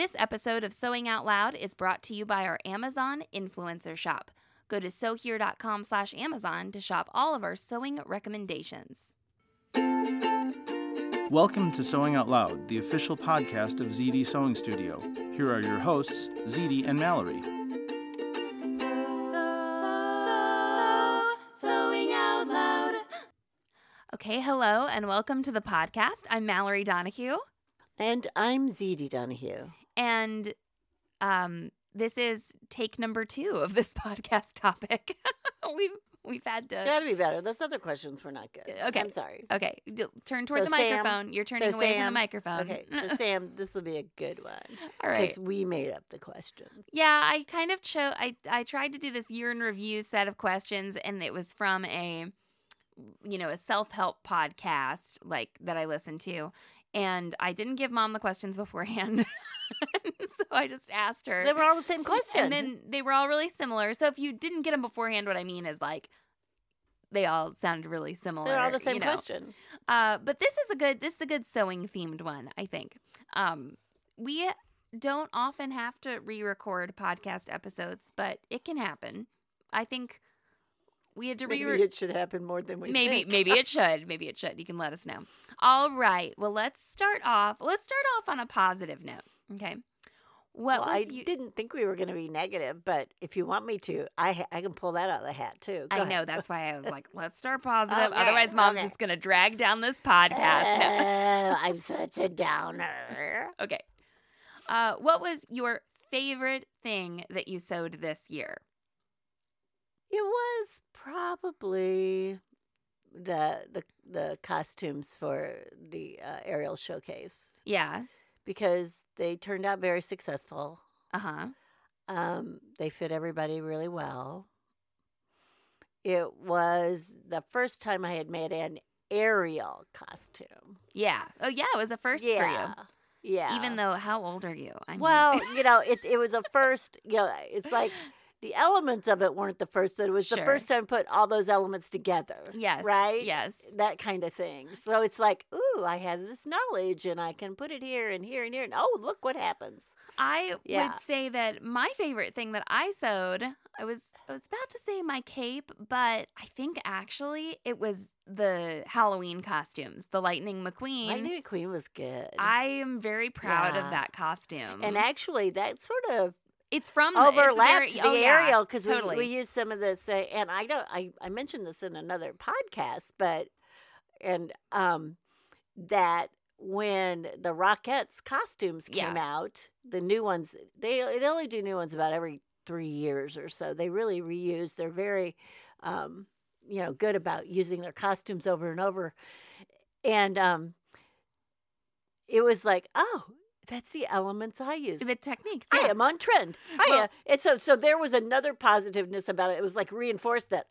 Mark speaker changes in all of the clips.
Speaker 1: This episode of Sewing Out Loud is brought to you by our Amazon influencer shop. Go to sewhere.com slash Amazon to shop all of our sewing recommendations.
Speaker 2: Welcome to Sewing Out Loud, the official podcast of ZD Sewing Studio. Here are your hosts, ZD and Mallory.
Speaker 1: Sewing Out Loud. Okay, hello and welcome to the podcast. I'm Mallory Donahue.
Speaker 3: And I'm ZD Donahue.
Speaker 1: And um, this is take number two of this podcast topic. we've we've had to.
Speaker 3: It's got to be better. Those other questions were not good.
Speaker 1: Okay,
Speaker 3: I'm sorry.
Speaker 1: Okay, D- turn toward
Speaker 3: So
Speaker 1: the
Speaker 3: Sam-
Speaker 1: microphone. You're turning
Speaker 3: so
Speaker 1: away from the microphone.
Speaker 3: Okay, so Sam, this will be a good one.
Speaker 1: All right.
Speaker 3: Because we made up the questions.
Speaker 1: Yeah, I kind of chose. I I tried to do this year in review set of questions, and it was from a, you know, a self help podcast like that I listened to, and I didn't give mom the questions beforehand, so I just asked her.
Speaker 3: They were all the same question.
Speaker 1: and then they were all really similar. So if you didn't get them beforehand, what I mean is like they all sounded really similar.
Speaker 3: they're all the same
Speaker 1: you know.
Speaker 3: question.
Speaker 1: Uh, but this is a good this is a good sewing themed one, I think. Um, we don't often have to re-record podcast episodes, but it can happen. I think we had to
Speaker 3: Maybe
Speaker 1: re
Speaker 3: it should happen more than we
Speaker 1: maybe
Speaker 3: think.
Speaker 1: maybe it should maybe it should. You can let us know. All right. Well, let's start off. Let's start off on a positive note. Okay. What
Speaker 3: Well,
Speaker 1: was
Speaker 3: I
Speaker 1: you?
Speaker 3: didn't think we were going to be negative, but if you want me to, I ha- I can pull that out of the hat too. Go
Speaker 1: I
Speaker 3: ahead.
Speaker 1: know that's why I was like, let's start positive.
Speaker 3: Okay,
Speaker 1: Otherwise, mom's
Speaker 3: okay.
Speaker 1: just gonna drag down this podcast.
Speaker 3: Oh, I'm such a downer.
Speaker 1: Okay. Uh, what was your favorite thing that you sewed this year?
Speaker 3: It was probably the the the costumes for the uh, aerial showcase
Speaker 1: Yeah.
Speaker 3: Because they turned out very successful.
Speaker 1: Uh huh.
Speaker 3: Um, they fit everybody really well. It was the first time I had made an aerial costume.
Speaker 1: Yeah. Oh, yeah. It was a first
Speaker 3: yeah,
Speaker 1: for you. yeah. Even though, how old are you? I mean-
Speaker 3: well, you know, it it was a first. You know, it's like the elements of it weren't the first, but it was
Speaker 1: Sure.
Speaker 3: the first time put all those elements together.
Speaker 1: yes.
Speaker 3: right?
Speaker 1: Yes.
Speaker 3: that kind of thing. So it's like, ooh, I have this knowledge and I can put it here and here and here. And oh, look what happens.
Speaker 1: I
Speaker 3: Yeah.
Speaker 1: would say that my favorite thing that I sewed, I was I was about to say my cape, but I think actually it was the Halloween costumes, the Lightning McQueen.
Speaker 3: Lightning McQueen was good.
Speaker 1: I am very proud
Speaker 3: Yeah.
Speaker 1: of that costume.
Speaker 3: and actually, that sort of
Speaker 1: it's from the- it's very-
Speaker 3: the
Speaker 1: oh,
Speaker 3: aerial because
Speaker 1: totally.
Speaker 3: we, we used some of this. Uh, and I don't. I I mentioned this in another podcast, but and um that when the Rockettes costumes came
Speaker 1: Yeah.
Speaker 3: out, the new ones they they only do new ones about every three years or so. They really reuse. They're very, um, you know, good about using their costumes over and over. And um, it was like, oh, that's the elements I use.
Speaker 1: the techniques.
Speaker 3: I am on trend. I
Speaker 1: Well-
Speaker 3: am. And so, so there was another positiveness about it. It was like reinforced that,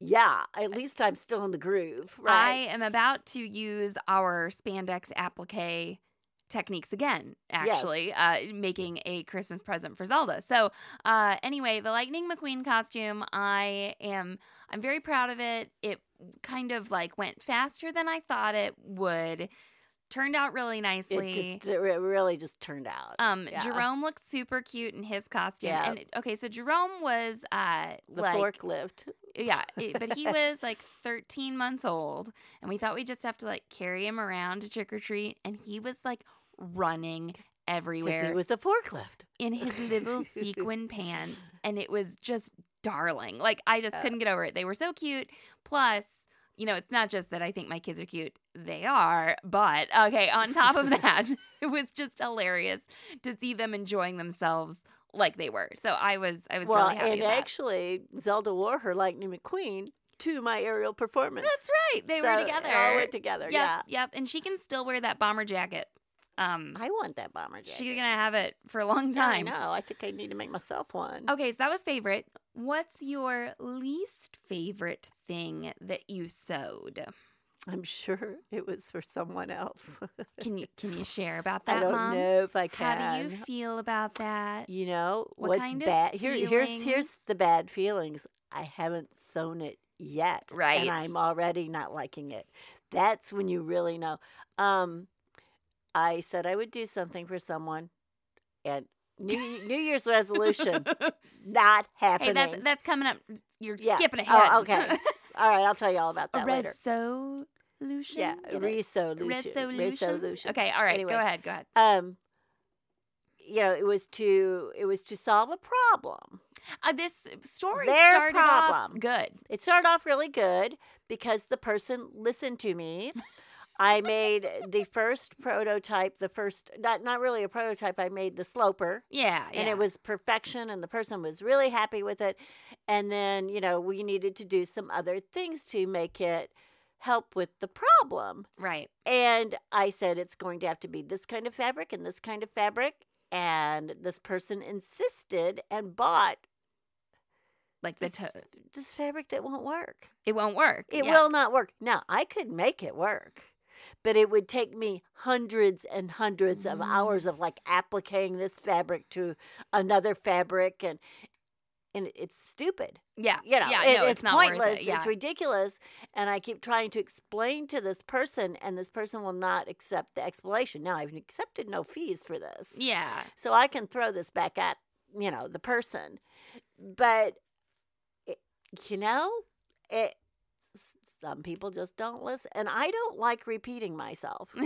Speaker 3: yeah, at least I'm still in the groove,
Speaker 1: I am about to use our spandex applique techniques again actually uh making a christmas present for zelda so uh anyway the lightning mcqueen costume i am i'm very proud of it it kind of like went faster than i thought it would turned out really nicely
Speaker 3: it just it really just turned out.
Speaker 1: um
Speaker 3: yeah.
Speaker 1: jerome looked super cute in his costume
Speaker 3: Yeah.
Speaker 1: and okay so jerome was uh
Speaker 3: the
Speaker 1: like
Speaker 3: forklift.
Speaker 1: yeah, it- but he was like 13 months old, and we thought we'd just have to like carry him around to trick or treat, and he was like running everywhere
Speaker 3: It was a forklift.
Speaker 1: in his little sequin pants and it was just darling. Like I just couldn't get over it. They were so cute. Plus, you know, it's not just that I think my kids are cute. They are, but okay, on top of that, it was just hilarious to see them enjoying themselves like they were. So I was I was
Speaker 3: well,
Speaker 1: really happy
Speaker 3: and actually, Zelda wore her Lightning McQueen to my aerial performance.
Speaker 1: That's right. They
Speaker 3: So
Speaker 1: were together.
Speaker 3: all went together.
Speaker 1: Yep,
Speaker 3: Yeah.
Speaker 1: yep. And she can still wear that bomber jacket. Um
Speaker 3: I want that bomber jacket.
Speaker 1: she's gonna have it for a long
Speaker 3: Yeah, I
Speaker 1: time.
Speaker 3: know. I think I need to make myself one.
Speaker 1: Okay, so that was favorite. What's your least favorite thing that you sewed?
Speaker 3: I'm sure it was for someone else.
Speaker 1: Can you can you share about that,
Speaker 3: I don't
Speaker 1: Mom?
Speaker 3: know if I can.
Speaker 1: How do you feel about that?
Speaker 3: You know
Speaker 1: What
Speaker 3: what's
Speaker 1: kind of
Speaker 3: bad? Here, here's here's the bad feelings. I haven't sewn it yet,
Speaker 1: Right.
Speaker 3: And I'm already not liking it. That's when you really know. Um, I said I would do something for someone, and New New Year's resolution not
Speaker 1: hey,
Speaker 3: happening.
Speaker 1: that's that's coming up. You're
Speaker 3: Yeah.
Speaker 1: skipping
Speaker 3: Oh, okay. All right, I'll tell you all about that later.
Speaker 1: resolution.
Speaker 3: Yeah, resolution.
Speaker 1: resolution.
Speaker 3: Resolution.
Speaker 1: Okay, all right.
Speaker 3: Anyway.
Speaker 1: Go ahead. Go ahead.
Speaker 3: Um, you know, it was to it was to solve a problem.
Speaker 1: Uh, this story
Speaker 3: Their
Speaker 1: started off
Speaker 3: problem.
Speaker 1: good.
Speaker 3: It started off really good because the person listened to me. I made the first prototype, the first not not really a prototype. I made the sloper,
Speaker 1: Yeah, yeah.
Speaker 3: and it was perfection, and the person was really happy with it. And then you know we needed to do some other things to make it help with the problem.
Speaker 1: right.
Speaker 3: And I said it's going to have to be this kind of fabric and this kind of fabric. And this person insisted and bought
Speaker 1: Like the
Speaker 3: this,
Speaker 1: to-
Speaker 3: this fabric that won't work.
Speaker 1: it won't work.
Speaker 3: It
Speaker 1: Yeah.
Speaker 3: will not work. Now, I could make it work, but it would take me hundreds and hundreds of
Speaker 1: Mm.
Speaker 3: hours of like appliquing this fabric to another fabric and and it's stupid.
Speaker 1: Yeah.
Speaker 3: You know,
Speaker 1: yeah,
Speaker 3: it-
Speaker 1: no,
Speaker 3: it's,
Speaker 1: it's, not worth
Speaker 3: pointless.
Speaker 1: it. Yeah.
Speaker 3: It's ridiculous. And I keep trying to explain to this person, and this person will not accept the explanation. Now, I've accepted no fees for this.
Speaker 1: yeah.
Speaker 3: So I can throw this back at, you know, the person. But, it, you know, it, some people just don't listen. And I don't like repeating myself.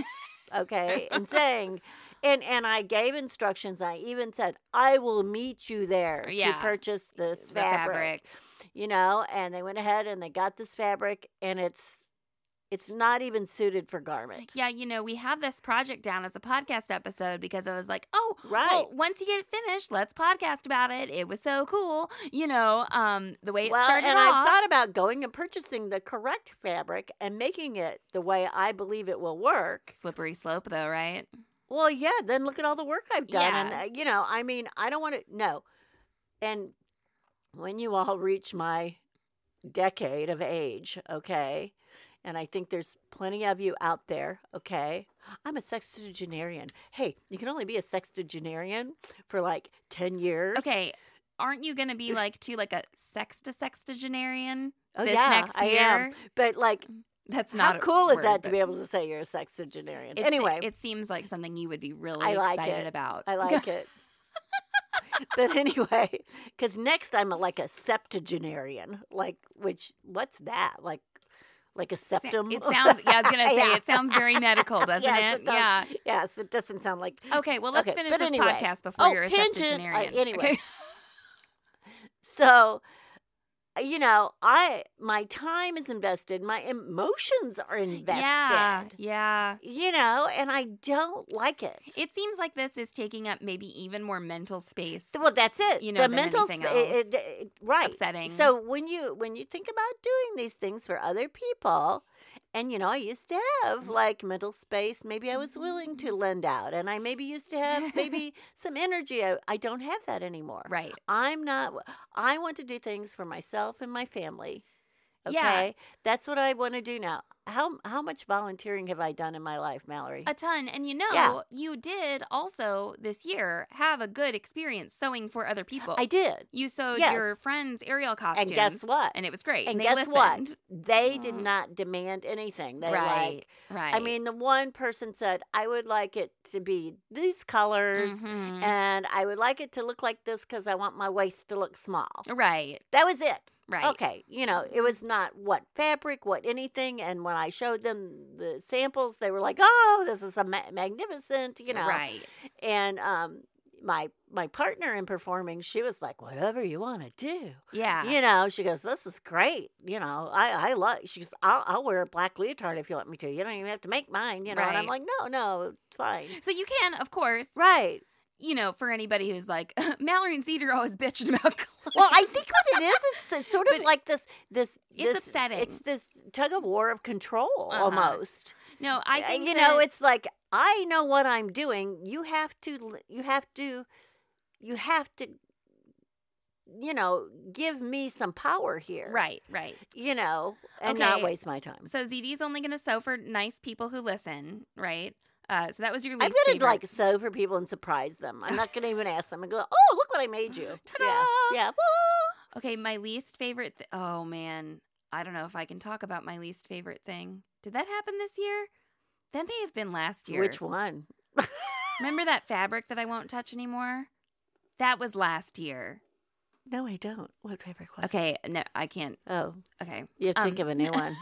Speaker 3: Okay. and saying, and, and I gave instructions. I even said, I will meet you there
Speaker 1: Yeah.
Speaker 3: to purchase this fabric.
Speaker 1: fabric.
Speaker 3: You know, and they went ahead and they got this fabric and it's it's not even suited for garment.
Speaker 1: Yeah, you know, we have this project down as a podcast episode because I was like, oh,
Speaker 3: Right.
Speaker 1: well, once you get it finished, let's podcast about it. It was so cool. You know, um, the way it
Speaker 3: well,
Speaker 1: started
Speaker 3: and
Speaker 1: off.
Speaker 3: I've thought about going and purchasing the correct fabric and making it the way I believe it will work.
Speaker 1: Slippery slope, though, right?
Speaker 3: Well, yeah, then look at all the work I've done. And, uh, you know, I mean, I don't want to, no. And when you all reach my decade of age, okay, and I think there's plenty of you out there, okay, I'm a sextagenarian. Hey, you can only be a sextagenarian for like 10 years.
Speaker 1: Okay. Aren't you going to be like, too, like a sexta sextagenarian
Speaker 3: Oh,
Speaker 1: this
Speaker 3: yeah,
Speaker 1: next
Speaker 3: I am. But like, mm,
Speaker 1: That's not
Speaker 3: how cool is that to be able to say you're a sextagenarian?
Speaker 1: it's-
Speaker 3: Anyway,
Speaker 1: it seems like something you would be really
Speaker 3: I like
Speaker 1: excited
Speaker 3: it.
Speaker 1: about.
Speaker 3: I like it. but anyway, because next I'm a, like a septuagenarian, like which what's that? Like like a septum?
Speaker 1: It sounds, yeah, I was to say,
Speaker 3: Yeah.
Speaker 1: it sounds very medical, doesn't
Speaker 3: Yes,
Speaker 1: it?
Speaker 3: does.
Speaker 1: yeah.
Speaker 3: Yes, it doesn't sound like.
Speaker 1: Okay, well, let's
Speaker 3: Okay,
Speaker 1: finish this
Speaker 3: anyway.
Speaker 1: podcast before
Speaker 3: Oh,
Speaker 1: you're a
Speaker 3: tangent, uh,
Speaker 1: septuagenarian.
Speaker 3: anyway.
Speaker 1: Okay.
Speaker 3: So, uh, you know, I my time is invested, my emotions are invested.
Speaker 1: Yeah, yeah.
Speaker 3: You know, and I don't like it.
Speaker 1: It seems like this is taking up maybe even more mental space.
Speaker 3: Well, that's it.
Speaker 1: you know,
Speaker 3: the
Speaker 1: than
Speaker 3: mental
Speaker 1: anything
Speaker 3: sp- it-
Speaker 1: else.
Speaker 3: it- it- right.
Speaker 1: Upsetting.
Speaker 3: So when you when you think about doing these things for other people, and you know, I used to
Speaker 1: Mm-hmm.
Speaker 3: have like mental space. Maybe I was willing to lend out, and I maybe used to have maybe some energy. I, I don't have that anymore.
Speaker 1: right.
Speaker 3: I'm not. I want to do things for myself and my family. Okay,
Speaker 1: Yeah.
Speaker 3: that's what I want to do now. How how much volunteering have I done in my life, Mallory?
Speaker 1: A ton. And you know,
Speaker 3: Yeah.
Speaker 1: you did also this year have a good experience sewing for other people.
Speaker 3: I did.
Speaker 1: You sewed
Speaker 3: Yes.
Speaker 1: your friend's aerial costumes.
Speaker 3: And guess what?
Speaker 1: And it was great.
Speaker 3: And
Speaker 1: they
Speaker 3: guess
Speaker 1: listened.
Speaker 3: what? They did
Speaker 1: Mm.
Speaker 3: not demand anything. They
Speaker 1: right.
Speaker 3: like
Speaker 1: right.
Speaker 3: I mean, the one person said, I would like it to be these colors
Speaker 1: Mhm.
Speaker 3: and I would like it to look like this because I want my waist to look small.
Speaker 1: right.
Speaker 3: That was it.
Speaker 1: Right.
Speaker 3: Okay, you know, it was not what fabric, what anything. And when I showed them the samples, they were like, "Oh, this is a ma- magnificent," you know.
Speaker 1: Right.
Speaker 3: And um, my my partner in performing, she was like, "Whatever you want to do."
Speaker 1: Yeah.
Speaker 3: You know, she goes, "This is great." You know, I I love. She goes, "I'll I'll wear a black leotard if you want me to. You don't even have to make mine." You know, and I'm like, "No, no, it's fine."
Speaker 1: So you can, of course,
Speaker 3: Right.
Speaker 1: You know, for anybody who's like Mallory and ZD always bitching about clothes.
Speaker 3: Well, I think what it is, it's, it's sort of
Speaker 1: But
Speaker 3: like this this.
Speaker 1: it's
Speaker 3: this-
Speaker 1: upsetting.
Speaker 3: It's this tug of war of control
Speaker 1: Uh-huh.
Speaker 3: almost.
Speaker 1: no, I
Speaker 3: Uh,
Speaker 1: think
Speaker 3: you know, it's like I know what I'm doing. You have to. You have to. You have to. You know, give me some power here.
Speaker 1: right, right.
Speaker 3: You know, and not waste my time.
Speaker 1: So ZD's only going to sew for nice people who listen, right? Uh, so that was your
Speaker 3: I'm
Speaker 1: least
Speaker 3: gonna
Speaker 1: favorite.
Speaker 3: like sew for people and surprise them. I'm not gonna even ask them and go, "Oh, look what I made you."
Speaker 1: Ta-da!
Speaker 3: Yeah, yeah.
Speaker 1: Okay, my least favorite. Th- oh man, I don't know if I can talk about my least favorite thing. Did that happen this year? That may have been last year.
Speaker 3: Which one?
Speaker 1: Remember that fabric that I won't touch anymore? That was last year.
Speaker 3: No, I don't. What fabric was?
Speaker 1: Okay, no, I can't.
Speaker 3: Oh,
Speaker 1: Okay,
Speaker 3: you have to think
Speaker 1: Um,
Speaker 3: of a new one.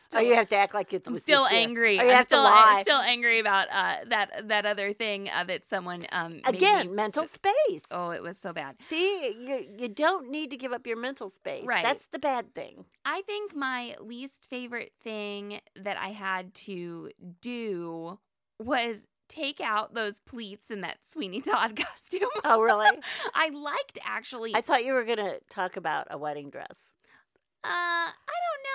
Speaker 1: Still,
Speaker 3: oh, you have to act like it's.
Speaker 1: I'm still angry.
Speaker 3: Oh,
Speaker 1: I'm still. I'm still angry about uh, that that other thing uh, that someone um
Speaker 3: Again,
Speaker 1: me
Speaker 3: mental
Speaker 1: s-
Speaker 3: space.
Speaker 1: Oh, it was so bad.
Speaker 3: See, you you don't need to give up your mental space.
Speaker 1: Right.
Speaker 3: That's the bad thing.
Speaker 1: I think my least favorite thing that I had to do was take out those pleats in that Sweeney Todd costume.
Speaker 3: Oh, really?
Speaker 1: I liked actually.
Speaker 3: I thought you were going to talk about a wedding dress.
Speaker 1: Uh, I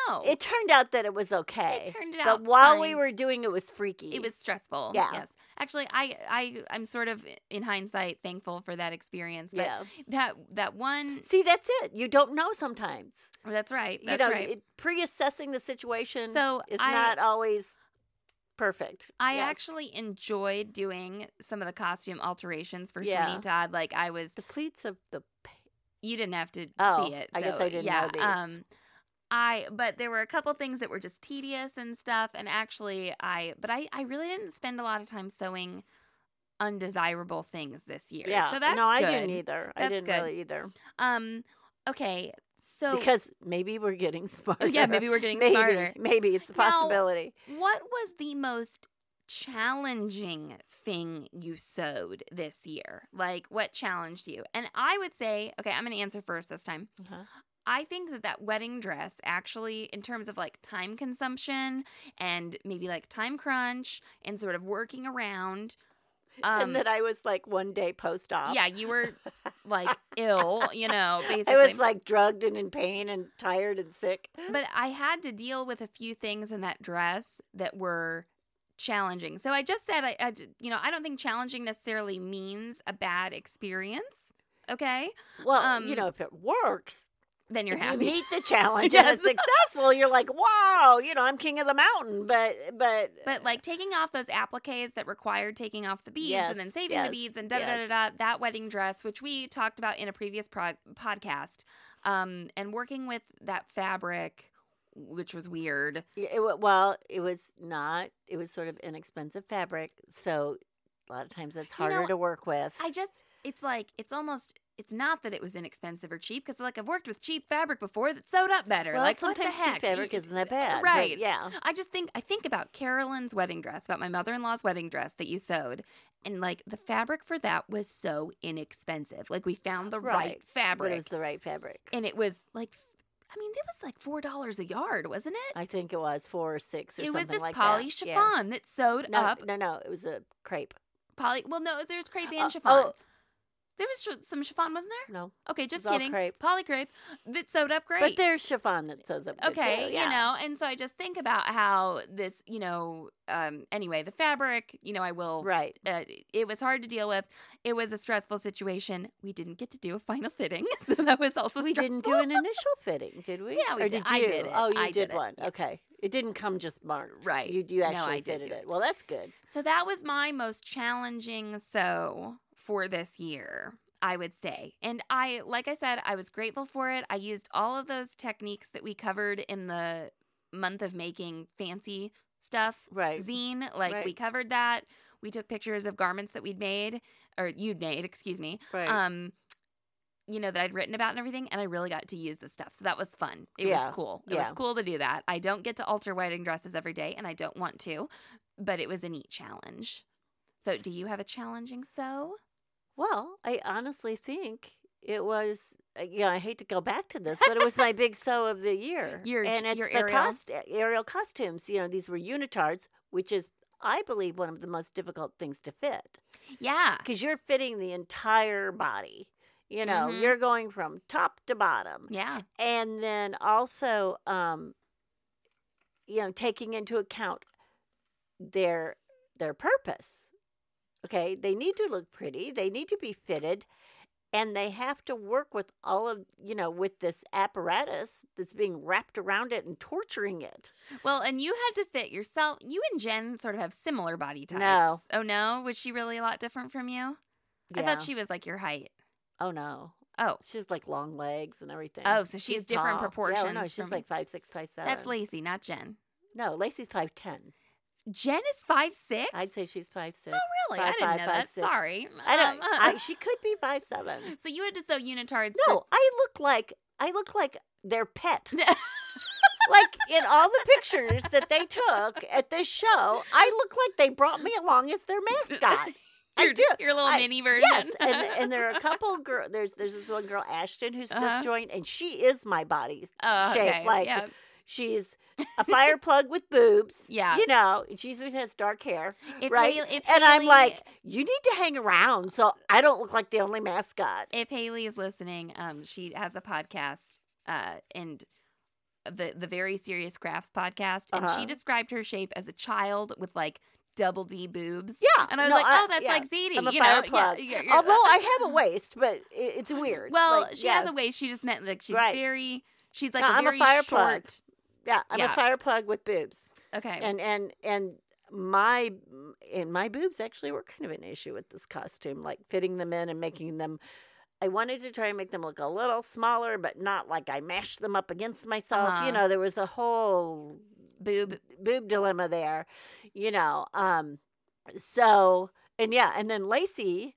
Speaker 1: don't know.
Speaker 3: It turned out that it was okay.
Speaker 1: It
Speaker 3: turned
Speaker 1: out.
Speaker 3: but while we were doing it, was freaky.
Speaker 1: it was stressful.
Speaker 3: Yeah.
Speaker 1: Yes. Actually, I I I'm sort of in hindsight thankful for that experience. But
Speaker 3: yeah.
Speaker 1: that that one.
Speaker 3: See, that's it. You don't know sometimes.
Speaker 1: That's right.
Speaker 3: you
Speaker 1: That's
Speaker 3: know,
Speaker 1: right.
Speaker 3: it, pre-assessing the situation
Speaker 1: So
Speaker 3: is
Speaker 1: I-
Speaker 3: not always perfect.
Speaker 1: I
Speaker 3: Yes.
Speaker 1: actually enjoyed doing some of the costume alterations for
Speaker 3: Yeah.
Speaker 1: Sweeney Todd. Like I was
Speaker 3: the pleats of the
Speaker 1: you didn't have to
Speaker 3: Oh,
Speaker 1: see it.
Speaker 3: I guess
Speaker 1: so,
Speaker 3: I didn't know
Speaker 1: yeah,
Speaker 3: these.
Speaker 1: Um, I but there were a couple things that were just tedious and stuff, and actually I but I I really didn't spend a lot of time sewing undesirable things this year.
Speaker 3: yeah.
Speaker 1: so that's
Speaker 3: no, I
Speaker 1: good.
Speaker 3: didn't either. I didn't
Speaker 1: good.
Speaker 3: really either
Speaker 1: Um, okay, so
Speaker 3: because maybe we're getting smarter.
Speaker 1: Yeah, maybe we're getting
Speaker 3: maybe,
Speaker 1: smarter.
Speaker 3: Maybe it's a
Speaker 1: Now-
Speaker 3: possibility.
Speaker 1: What was the most challenging thing you sewed this year? Like, what challenged you? And I would say, okay, I'm going to answer first this time.
Speaker 3: Uh-huh.
Speaker 1: I think that that wedding dress actually, in terms of like time consumption and maybe like time crunch and sort of working around, um,
Speaker 3: and then I was like one day post op.
Speaker 1: yeah, you were like ill, you know, basically.
Speaker 3: I was like drugged and in pain and tired and sick.
Speaker 1: but I had to deal with a few things in that dress that were challenging. So I just said, I, I you know, I don't think challenging necessarily means a bad experience. Okay,
Speaker 3: Well, you
Speaker 1: Um,
Speaker 3: know, if it works,
Speaker 1: then you're
Speaker 3: if
Speaker 1: happy.
Speaker 3: you meet the challenge and
Speaker 1: Yes.
Speaker 3: it's successful, you're like, wow, you know, I'm king of the mountain. But but
Speaker 1: But like taking off those appliques that required taking off the beads and then saving
Speaker 3: yes,
Speaker 1: the beads and da da da da, that wedding dress, which we talked about in a previous prod- podcast, um, and working with that fabric, which was weird.
Speaker 3: It, well, it was not. It was sort of inexpensive fabric, so a lot of times it's
Speaker 1: You know,
Speaker 3: harder to work with.
Speaker 1: I just, it's like, it's almost, it's not that it was inexpensive or cheap because like I've worked with cheap fabric before that sewed up better.
Speaker 3: well,
Speaker 1: like what
Speaker 3: sometimes cheap fabric
Speaker 1: You-
Speaker 3: isn't that bad, but
Speaker 1: right?
Speaker 3: yeah,
Speaker 1: I just think I think about Carolyn's wedding dress, about my mother-in-law's wedding dress that you sewed, and like the fabric for that was so inexpensive. Like we found the right,
Speaker 3: Right,
Speaker 1: fabric,
Speaker 3: it was the right fabric.
Speaker 1: and it was like, I mean, it was like four dollars a yard, wasn't it?
Speaker 3: I think it was four or six or
Speaker 1: it
Speaker 3: something
Speaker 1: was this
Speaker 3: like
Speaker 1: poly
Speaker 3: that. Yeah.
Speaker 1: chiffon that sewed
Speaker 3: No,
Speaker 1: up
Speaker 3: no, no, it was a crepe.
Speaker 1: poly. Well, no, there's crepe and
Speaker 3: Uh,
Speaker 1: chiffon.
Speaker 3: oh.
Speaker 1: There was sh- some chiffon, wasn't there?
Speaker 3: No,
Speaker 1: Okay, just kidding.
Speaker 3: crepe.
Speaker 1: Poly crepe that sewed up great.
Speaker 3: but there's chiffon that sews up.
Speaker 1: okay
Speaker 3: too, yeah.
Speaker 1: you know and so i just think about how this you know um anyway the fabric you know i will
Speaker 3: right?
Speaker 1: uh, it was hard to deal with it was a stressful situation we didn't get to do a final fitting so that was also stressful.
Speaker 3: We
Speaker 1: stressful.
Speaker 3: didn't do an initial fitting, did we?
Speaker 1: Yeah, we
Speaker 3: or
Speaker 1: did-
Speaker 3: did
Speaker 1: I
Speaker 3: you?
Speaker 1: did it.
Speaker 3: Oh, you
Speaker 1: I
Speaker 3: did,
Speaker 1: did
Speaker 3: one.
Speaker 1: yeah.
Speaker 3: Okay, it didn't come just marked.
Speaker 1: Right.
Speaker 3: You you
Speaker 1: No,
Speaker 3: actually
Speaker 1: I did
Speaker 3: it.
Speaker 1: it.
Speaker 3: Well, that's good.
Speaker 1: so that was my most challenging sew for this year I would say. And I, like I said, I was grateful for it. I used all of those techniques that we covered in the month of making fancy stuff
Speaker 3: Right.
Speaker 1: zine. Like we covered that. We took pictures of garments that we'd made or you'd made, excuse me.
Speaker 3: Right.
Speaker 1: Um you know, that I'd written about and everything, and I really got to use this stuff. So that was fun. It
Speaker 3: Yeah,
Speaker 1: was cool. It
Speaker 3: yeah.
Speaker 1: was cool to do that. I don't get to alter wedding dresses every day, and I don't want to, but it was a neat challenge. So, do you have a challenging sew?
Speaker 3: Well, I honestly think it was. uh, Yeah, I hate to go back to this, but it was my big sew of the year.
Speaker 1: Your-
Speaker 3: and it's
Speaker 1: your
Speaker 3: the
Speaker 1: aerial?
Speaker 3: cost aerial costumes. You know, these were unitards, which is, I believe, one of the most difficult things to fit
Speaker 1: Yeah.
Speaker 3: because you're fitting the entire body. You know,
Speaker 1: Mhm.
Speaker 3: you're going from top to bottom,
Speaker 1: Yeah.
Speaker 3: and then also, um, you know, taking into account their their purpose. Okay, they need to look pretty. They need to be fitted, and they have to work with all of you know with this apparatus that's being wrapped around it and torturing it.
Speaker 1: Well, and you had to fit yourself. You and Jen sort of have similar body types.
Speaker 3: No.
Speaker 1: Oh, no? Was she really a lot different from you? I thought she was like your height.
Speaker 3: Oh no,
Speaker 1: Oh,
Speaker 3: she's like long legs and everything.
Speaker 1: Oh, so she's different
Speaker 3: tall. Yeah, well, no, she's
Speaker 1: from-
Speaker 3: like five six, five seven.
Speaker 1: that's Lacey, not Jen.
Speaker 3: No, Lacey's five ten.
Speaker 1: Jen is five six.
Speaker 3: I'd say she's five six.
Speaker 1: Oh, really? I didn't
Speaker 3: five,
Speaker 1: know
Speaker 3: five,
Speaker 1: that.
Speaker 3: six.
Speaker 1: Sorry.
Speaker 3: I don't.
Speaker 1: Um,
Speaker 3: I, she could be five seven.
Speaker 1: so you had to sew unitards.
Speaker 3: No, I look like I look like their pet. like in all the pictures that they took at this show, I look like they brought me along as their mascot. I
Speaker 1: your,
Speaker 3: do.
Speaker 1: Your little
Speaker 3: I-
Speaker 1: mini version.
Speaker 3: Yes, and and there are a couple girl. There's there's this one girl Ashton who's
Speaker 1: Uh-huh.
Speaker 3: just joined, and she is my body
Speaker 1: oh,
Speaker 3: shape.
Speaker 1: okay.
Speaker 3: Like
Speaker 1: yeah.
Speaker 3: She's a fire plug with boobs.
Speaker 1: Yeah.
Speaker 3: you know, she has dark hair,
Speaker 1: If
Speaker 3: right?
Speaker 1: Haley,
Speaker 3: and I'm like, you need to hang around so I don't look like the only mascot.
Speaker 1: if Haley is listening, um, she has a podcast, uh, and the the very serious crafts podcast, and
Speaker 3: Uh-huh.
Speaker 1: she described her shape as a child with like double D boobs.
Speaker 3: Yeah,
Speaker 1: and I was
Speaker 3: no,
Speaker 1: like, oh, that's
Speaker 3: yeah,
Speaker 1: like ZD.
Speaker 3: I'm a
Speaker 1: you
Speaker 3: fire
Speaker 1: know,
Speaker 3: plug.
Speaker 1: Yeah,
Speaker 3: Although I have a waist, but it's weird.
Speaker 1: well,
Speaker 3: Like,
Speaker 1: she has a waist. She just meant like she's
Speaker 3: Right.
Speaker 1: very. She's like
Speaker 3: No,
Speaker 1: a
Speaker 3: I'm a fire
Speaker 1: short.
Speaker 3: plug. Yeah, I'm
Speaker 1: Yeah.
Speaker 3: a fire plug with boobs,
Speaker 1: Okay.
Speaker 3: and and and my and my boobs actually were kind of an issue with this costume, like fitting them in and making them. I wanted to try and make them look a little smaller, but not like I mashed them up against myself.
Speaker 1: Uh-huh.
Speaker 3: You know, there was a whole
Speaker 1: Boob.
Speaker 3: boob dilemma there, you know. Um, so and yeah, and then Lacey.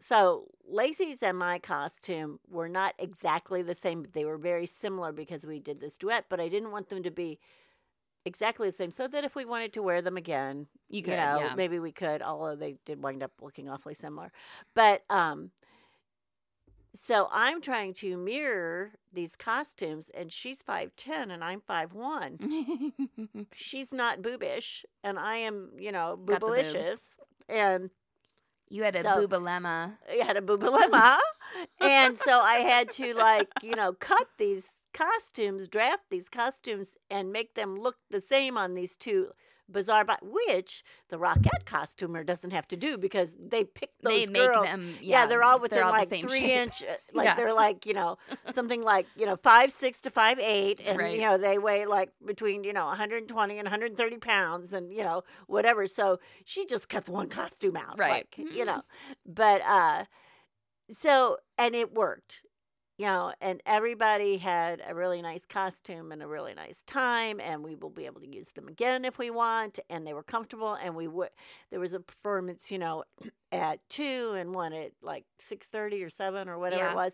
Speaker 3: So Lacey's and my costume were not exactly the same, but they were very similar because we did this duet. But I didn't want them to be exactly the same, so that if we wanted to wear them again,
Speaker 1: You
Speaker 3: you, know,
Speaker 1: yeah.
Speaker 3: maybe we could. Although they did wind up looking awfully similar, but um. So I'm trying to mirror these costumes, and she's five ten, and I'm five one she's not boobish and I am, you know, boobalicious. And
Speaker 1: you had a
Speaker 3: So-
Speaker 1: boobalemma.
Speaker 3: I had a boobalemma. and so I had to like, you know, cut these costumes, draft these costumes and make them look the same on these two bizarre but which the Rockette costumer doesn't have to do because they pick those
Speaker 1: They make
Speaker 3: girls.
Speaker 1: them.
Speaker 3: yeah,
Speaker 1: Yeah,
Speaker 3: they're all within
Speaker 1: all
Speaker 3: like three
Speaker 1: shape.
Speaker 3: inch, uh, like
Speaker 1: Yeah.
Speaker 3: they're like you know something like you know five six to five eight, and
Speaker 1: Right.
Speaker 3: you know they weigh like between you know 120 and 130 pounds, and you know whatever. So she just cuts one costume out,
Speaker 1: Right.
Speaker 3: Like, you know, but uh, so and it worked, you know, and everybody had a really nice costume and a really nice time, and we will be able to use them again if we want, and they were comfortable, and we would. There was a performance, you know, at two and one at like six thirty or seven or whatever
Speaker 1: Yeah.
Speaker 3: it was,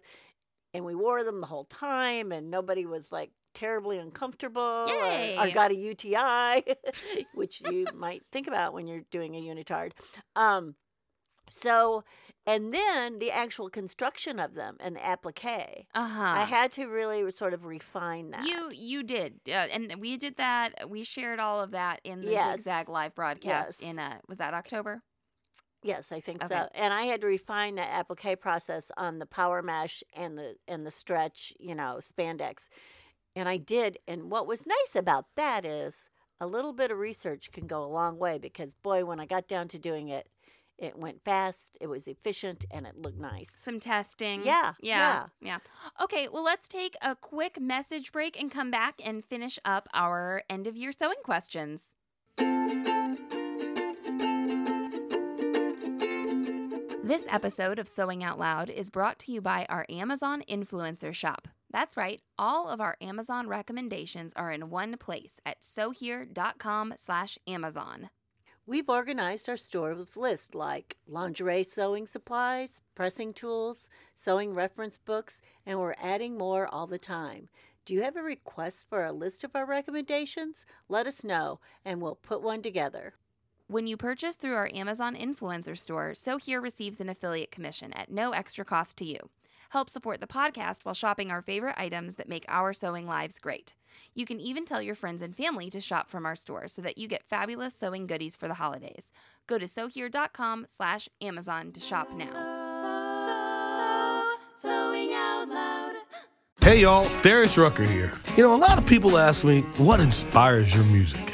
Speaker 3: and we wore them the whole time, and nobody was like terribly uncomfortable or, or
Speaker 1: Yay.
Speaker 3: got a UTI, which you might think about when you're doing a unitard. Um, so, and then the actual construction of them and the applique.
Speaker 1: Uh huh.
Speaker 3: I had to really sort of refine that.
Speaker 1: You you did, uh, and we did that. We shared all of that in the
Speaker 3: Yes.
Speaker 1: Zigzag live broadcast
Speaker 3: Yes.
Speaker 1: in uh was that October?
Speaker 3: Yes, I think
Speaker 1: Okay.
Speaker 3: so. And I had to refine that applique process on the power mesh and the and the stretch, you know, spandex. And I did. And what was nice about that is a little bit of research can go a long way because boy, when I got down to doing it, it went fast, it was efficient, and it looked nice.
Speaker 1: Some testing.
Speaker 3: Yeah,
Speaker 1: Yeah. Yeah. Okay, well let's take a quick message break and come back and finish up our end of year sewing questions. This episode of Sewing Out Loud is brought to you by our Amazon influencer shop. That's right, all of our Amazon recommendations are in one place at sewhere.com slash Amazon.
Speaker 3: We've organized our store with lists like lingerie sewing supplies, pressing tools, sewing reference books, and we're adding more all the time. Do you have a request for a list of our recommendations? Let us know and we'll put one together.
Speaker 1: When you purchase through our Amazon influencer store, So Here receives an affiliate commission at no extra cost to you. Help support the podcast while shopping our favorite items that make our sewing lives great. You can even tell your friends and family to shop from our store so that you get fabulous sewing goodies for the holidays. Go to sewhere.com slash Amazon to shop now. Sewing out loud.
Speaker 4: Hey y'all, Darius Rucker here. You know, a lot of people ask me, what inspires your music?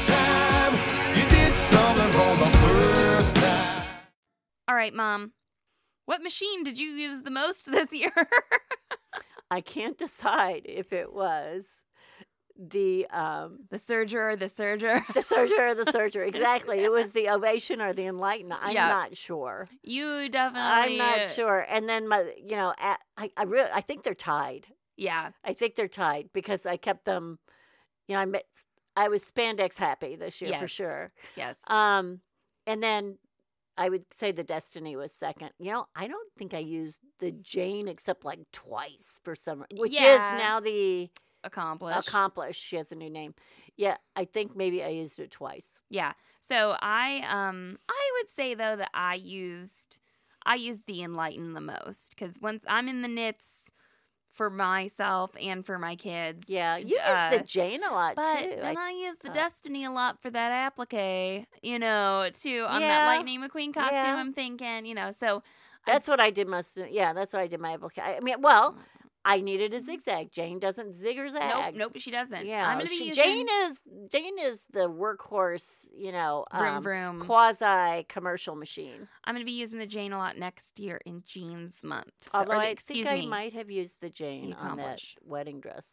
Speaker 1: right, Mom. What machine did you use the most this year?
Speaker 3: I can't decide if it was the um
Speaker 1: the serger, the serger,
Speaker 3: the serger, or the serger. Exactly. It was the ovation or the enlighten. I'm
Speaker 1: Yeah.
Speaker 3: not sure.
Speaker 1: You definitely.
Speaker 3: I'm not sure. And then my, you know, I I really I think they're tied.
Speaker 1: Yeah.
Speaker 3: I think they're tied because I kept them. You know, I met, I was spandex happy this year for sure.
Speaker 1: Yes.
Speaker 3: Um, and then I would say the Destiny was second. You know, I don't think I used the Jane except like twice for some, which
Speaker 1: Yeah.
Speaker 3: is now the
Speaker 1: Accomplished.
Speaker 3: accomplished. She has a new name. Yeah, I think maybe I used it twice.
Speaker 1: Yeah. So I um I would say though that I used I used the enlighten the most because once I'm in the knits for myself and for my kids.
Speaker 3: Yeah, you
Speaker 1: uh,
Speaker 3: used the Jane a lot
Speaker 1: But
Speaker 3: too.
Speaker 1: then
Speaker 3: I-
Speaker 1: I, used the
Speaker 3: uh,
Speaker 1: Destiny a lot for that applique, you know, too on
Speaker 3: Yeah.
Speaker 1: that Lightning McQueen costume.
Speaker 3: Yeah.
Speaker 1: I'm thinking, you know, so I-
Speaker 3: that's what I did most. Of, yeah, that's what I did my application. I mean, well, I needed a zigzag. Jane doesn't zig or zag.
Speaker 1: Mm-hmm. nope, nope, she doesn't.
Speaker 3: Yeah,
Speaker 1: I'm gonna be
Speaker 3: she-
Speaker 1: using
Speaker 3: Jane is Jane is the workhorse. You know,
Speaker 1: vroom
Speaker 3: um,
Speaker 1: vroom.
Speaker 3: quasi commercial machine.
Speaker 1: I'm gonna be using the Jane a lot next year in Jeans month. So,
Speaker 3: Although
Speaker 1: the,
Speaker 3: I think
Speaker 1: me.
Speaker 3: I might have used the Jane on that wedding dress.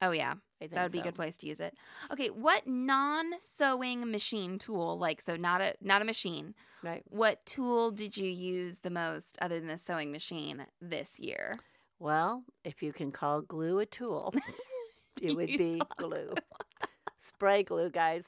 Speaker 1: Oh yeah. That would be a good place to use it. Okay, what non-sewing machine tool, like so not a not a machine,
Speaker 3: Right.
Speaker 1: what tool did you use the most other than the sewing machine this year?
Speaker 3: Well, if you can call glue a tool, it would be glue. spray glue, guys.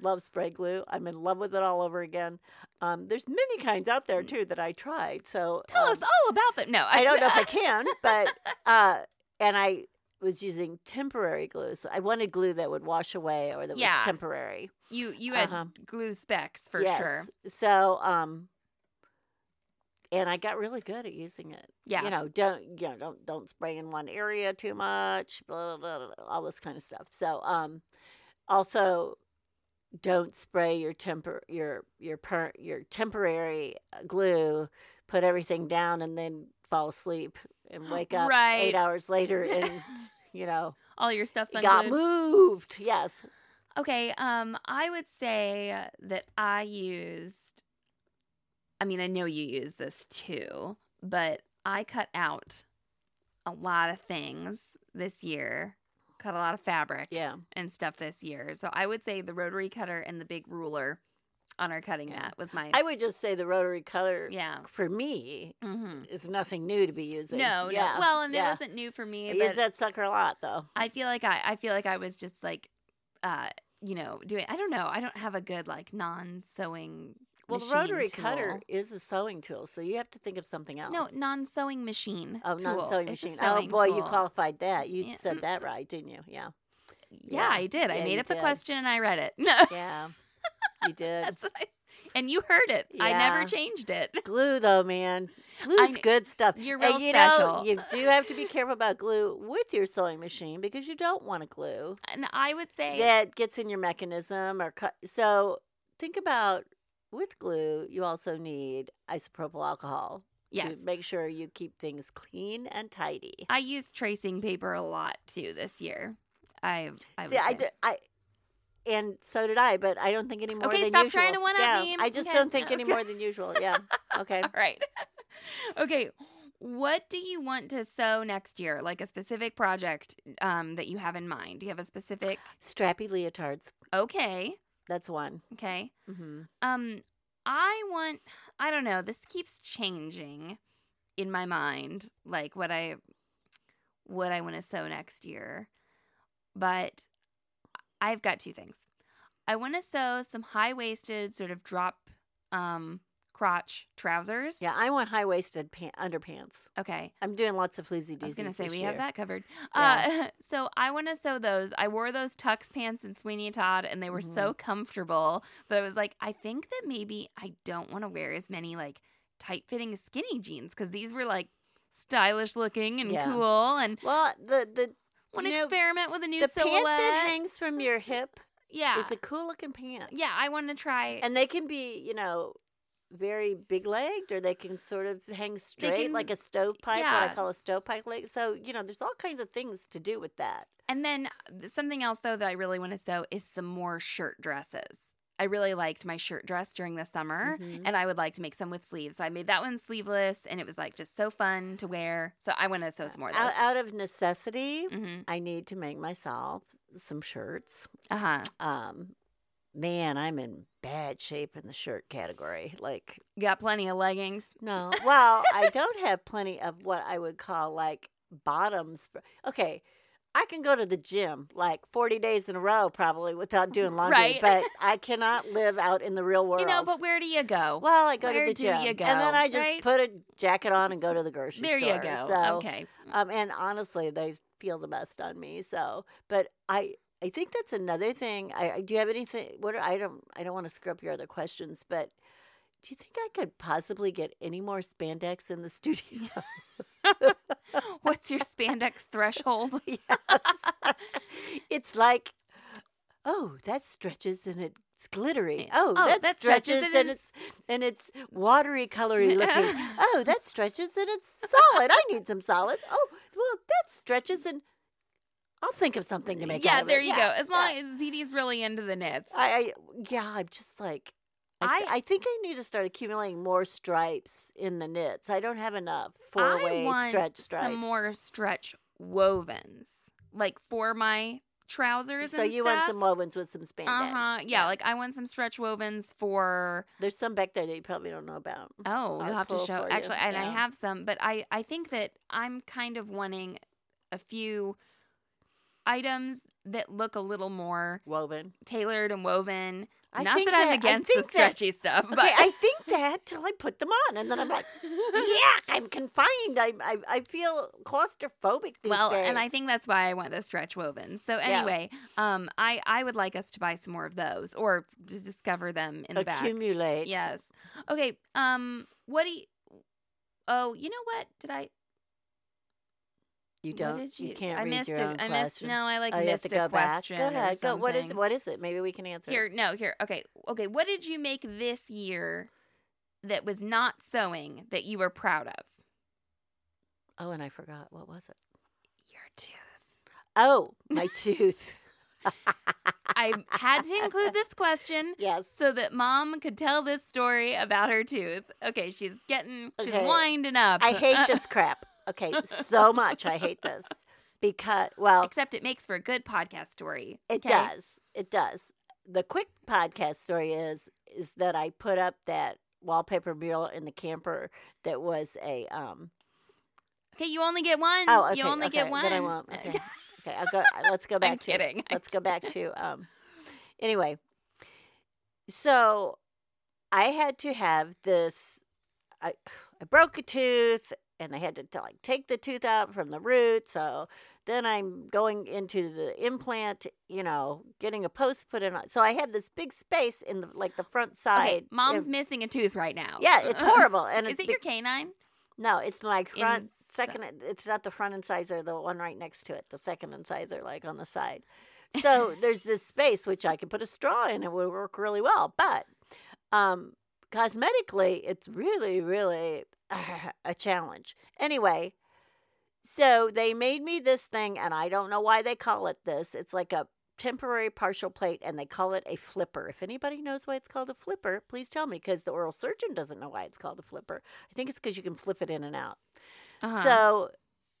Speaker 3: Love spray glue. I'm in love with it all over again. Um, there's many kinds out there too that I tried. So
Speaker 1: Tell
Speaker 3: um,
Speaker 1: us all about them. No,
Speaker 3: I don't know if I can, but uh, and I was using temporary glue. So I wanted glue that would wash away or that
Speaker 1: Yeah.
Speaker 3: was temporary.
Speaker 1: you you had
Speaker 3: Uh-huh.
Speaker 1: glue specs for
Speaker 3: yes.
Speaker 1: sure.
Speaker 3: So um and I got really good at using it.
Speaker 1: Yeah.
Speaker 3: You know, don't you know, don't don't spray in one area too much, blah, blah, blah, all this kind of stuff. So um also don't spray your temper your your per, your temporary uh, glue, put everything down and then fall asleep and wake up
Speaker 1: Right.
Speaker 3: 8 hours later and you know,
Speaker 1: all your stuff's
Speaker 3: got
Speaker 1: unglued.
Speaker 3: moved. Yes.
Speaker 1: Okay, um, I would say that I used. I mean, I know you use this too, but I cut out a lot of things this year. Cut a lot of fabric
Speaker 3: Yeah.
Speaker 1: and stuff this year. So I would say the rotary cutter and the big ruler on our cutting
Speaker 3: Yeah.
Speaker 1: mat was my.
Speaker 3: I would just say the rotary cutter.
Speaker 1: yeah.
Speaker 3: for me
Speaker 1: Mm-hmm.
Speaker 3: is nothing new to be using.
Speaker 1: No,
Speaker 3: yeah.
Speaker 1: no. Well, and
Speaker 3: yeah.
Speaker 1: it wasn't new for me,
Speaker 3: I
Speaker 1: but
Speaker 3: use that sucker a lot though.
Speaker 1: I feel like I, I feel like I was just like, uh, you know, doing. I don't know. I don't have a good like non-sewing.
Speaker 3: Well, the rotary
Speaker 1: tool.
Speaker 3: cutter is a sewing tool, so you have to think of something else.
Speaker 1: No, non-sewing machine.
Speaker 3: oh,
Speaker 1: tool.
Speaker 3: non-sewing
Speaker 1: It's
Speaker 3: machine. Oh
Speaker 1: sewing
Speaker 3: boy, you qualified that. You
Speaker 1: Yeah,
Speaker 3: said that right, didn't you? Yeah.
Speaker 1: Yeah,
Speaker 3: yeah.
Speaker 1: I did. I made up the question and I read it. No,
Speaker 3: Yeah. You did.
Speaker 1: that's what I. and you heard it. I never changed it.
Speaker 3: glue though, man. Glue's
Speaker 1: kn-
Speaker 3: good stuff.
Speaker 1: you're real And
Speaker 3: you
Speaker 1: special.
Speaker 3: know, you do have to be careful about glue with your sewing machine because you don't want to glue
Speaker 1: And I would say
Speaker 3: that gets in your mechanism or cut. So think about with glue, you also need isopropyl alcohol
Speaker 1: yes.
Speaker 3: to make sure you keep things clean and tidy.
Speaker 1: I use tracing paper a lot too this year. I I
Speaker 3: See, I, do, I, and so did I, but I don't think any more
Speaker 1: Okay,
Speaker 3: than usual.
Speaker 1: Okay, stop trying to one-up
Speaker 3: yeah,
Speaker 1: me.
Speaker 3: I just
Speaker 1: Okay.
Speaker 3: don't think any more than usual. Yeah. Okay.
Speaker 1: All right. okay. What do you want to sew next year? Like a specific project um, that you have in mind? Do you have a specific?
Speaker 3: Strappy leotards.
Speaker 1: Okay.
Speaker 3: That's one.
Speaker 1: Okay.
Speaker 3: hmm
Speaker 1: Um, I want. I don't know. This keeps changing in my mind. Like what I, what I want to sew next year, but I've got two things. I want to sew some high waisted, sort of drop, um, crotch trousers.
Speaker 3: Yeah, I want high waisted pan- underpants.
Speaker 1: Okay.
Speaker 3: I'm doing lots of floozy
Speaker 1: I was gonna say we
Speaker 3: year.
Speaker 1: have that covered.
Speaker 3: Yeah.
Speaker 1: Uh, so I want to sew those. I wore those tux pants in Sweeney Todd, and they were so
Speaker 3: Mm-hmm.
Speaker 1: comfortable that I was like, I think that maybe I don't want to wear as many like tight fitting skinny jeans because these were like stylish looking and
Speaker 3: Yeah.
Speaker 1: cool, and
Speaker 3: Well, the the
Speaker 1: want to experiment with a new
Speaker 3: the
Speaker 1: silhouette.
Speaker 3: pant that hangs from your hip
Speaker 1: yeah,
Speaker 3: is a cool looking pant,
Speaker 1: yeah. I want to try.
Speaker 3: and they can be, you know, very big legged, or they can sort of hang straight like a stovepipe. What
Speaker 1: yeah.
Speaker 3: I call a stovepipe leg. So you know, there's all kinds of things to do with that.
Speaker 1: And then uh, something else though that I really want to sew is some more shirt dresses. I really liked my shirt dress during the summer
Speaker 3: Mhm.
Speaker 1: and I would like to make some with sleeves. So I made that one sleeveless and it was like just so fun to wear. So I want to sew some more of those.
Speaker 3: Out, out of necessity,
Speaker 1: hmm
Speaker 3: I need to make myself some shirts.
Speaker 1: Uh-huh.
Speaker 3: Um, man, I'm in bad shape in the shirt category. Like
Speaker 1: Got plenty of leggings.
Speaker 3: No. Well, I don't have plenty of what I would call like bottoms. For, okay. I can go to the gym like 40 days in a row probably without doing laundry,
Speaker 1: Right.
Speaker 3: but I cannot live out in the real world.
Speaker 1: You know, but where do you go?
Speaker 3: well, I go
Speaker 1: where
Speaker 3: to the gym
Speaker 1: you
Speaker 3: and then I just
Speaker 1: right?
Speaker 3: put a jacket on and go to the grocery
Speaker 1: there
Speaker 3: store.
Speaker 1: There you go.
Speaker 3: So,
Speaker 1: okay.
Speaker 3: um, and honestly, they feel the best on me. So, but I, I think that's another thing. I, I do you have anything? What are- I don't, I don't want to screw up your other questions, but do you think I could possibly get any more spandex in the studio?
Speaker 1: What's your spandex threshold?
Speaker 3: yes, it's like, oh, that stretches and it's glittery. Eh, oh,
Speaker 1: Oh,
Speaker 3: that,
Speaker 1: that
Speaker 3: stretches,
Speaker 1: stretches
Speaker 3: and
Speaker 1: and
Speaker 3: it's and it's watery, colory looking. oh, that stretches and it's solid. I need some solids. Oh, well, that stretches and I'll think of something to make. out
Speaker 1: yeah, there you
Speaker 3: Yeah,
Speaker 1: go. As long
Speaker 3: yeah.
Speaker 1: as ZD's really into the knits.
Speaker 3: I, I yeah, I'm just like. I, th-
Speaker 1: I-
Speaker 3: think I need to start accumulating more stripes in the knits. I don't have enough four way stretch stripes.
Speaker 1: some more stretch wovens, like for my trousers.
Speaker 3: So you
Speaker 1: stuff.
Speaker 3: want some wovens with some spandex?
Speaker 1: Uh huh. Yeah, like I want some stretch wovens for.
Speaker 3: There's some back there that you probably don't know about.
Speaker 1: Oh,
Speaker 3: I'll
Speaker 1: you'll have to show.
Speaker 3: for you,
Speaker 1: Actually, and I have some, but I I think that I'm kind of wanting a few items that look a little more
Speaker 3: Woven.
Speaker 1: tailored and woven.
Speaker 3: I
Speaker 1: Not
Speaker 3: think
Speaker 1: that I'm against the
Speaker 3: think that-
Speaker 1: stretchy stuff, but
Speaker 3: Okay, I think that till I put them on, and then I'm like, yeah, I'm confined. I I, I feel claustrophobic these
Speaker 1: well,
Speaker 3: days.
Speaker 1: and I think that's why I want the stretch woven. So anyway, um, I I would like us to buy some more of those, or to discover them in the back.
Speaker 3: accumulate.
Speaker 1: Yes. Okay. Um. What do you? Oh, you know what? Did I?
Speaker 3: You don't.
Speaker 1: did
Speaker 3: you, can't
Speaker 1: I
Speaker 3: read
Speaker 1: missed
Speaker 3: your
Speaker 1: a,
Speaker 3: own
Speaker 1: I
Speaker 3: question.
Speaker 1: missed. No, I like
Speaker 3: oh, you have
Speaker 1: missed
Speaker 3: go
Speaker 1: a
Speaker 3: back.
Speaker 1: question.
Speaker 3: Go
Speaker 1: or
Speaker 3: ahead. Go. What is what is it? Maybe we can answer.
Speaker 1: Here, no, here. Okay, okay. What did you make this year that was not sewing that you were proud of?
Speaker 3: Oh, and I forgot. What was it?
Speaker 1: Your tooth.
Speaker 3: Oh, my tooth.
Speaker 1: I had to include this question
Speaker 3: Yes.
Speaker 1: so that mom could tell this story about her tooth. Okay, she's getting, she's
Speaker 3: Okay.
Speaker 1: winding up.
Speaker 3: I hate this crap. Okay, so much. I hate this because well,
Speaker 1: Except it makes for a good podcast story.
Speaker 3: It
Speaker 1: okay?
Speaker 3: does. It does. The quick podcast story is is that I put up that wallpaper mural in the camper that was a um
Speaker 1: Okay, you only get one.
Speaker 3: oh okay,
Speaker 1: you only
Speaker 3: okay,
Speaker 1: get one.
Speaker 3: then I won't okay okay I'll go let's go back
Speaker 1: I'm
Speaker 3: to
Speaker 1: kidding.
Speaker 3: Let's go back to um anyway so I had to have this I I broke a tooth and they had to, like take the tooth out from the root so then I'm going into the implant, you know, getting a post put in. So I have this big space in the like the front side.
Speaker 1: Okay, mom's
Speaker 3: and-
Speaker 1: missing a tooth right now.
Speaker 3: yeah, it's horrible. And
Speaker 1: Is
Speaker 3: it's
Speaker 1: it
Speaker 3: be-
Speaker 1: your canine?
Speaker 3: no, it's my front
Speaker 1: Inci-
Speaker 3: second. It's not the front incisor, the one right next to it. The second incisor, like on the side. So there's this space which I can put a straw in. It would work really well. But um, cosmetically, it's really, really a challenge. Anyway, so they made me this thing, and I don't know why they call it this. It's like a temporary partial plate, and they call it a flipper. If anybody knows why it's called a flipper, please tell me because the oral surgeon doesn't know why it's called a flipper. I think it's because you can flip it in and out.
Speaker 1: Uh-huh.
Speaker 3: So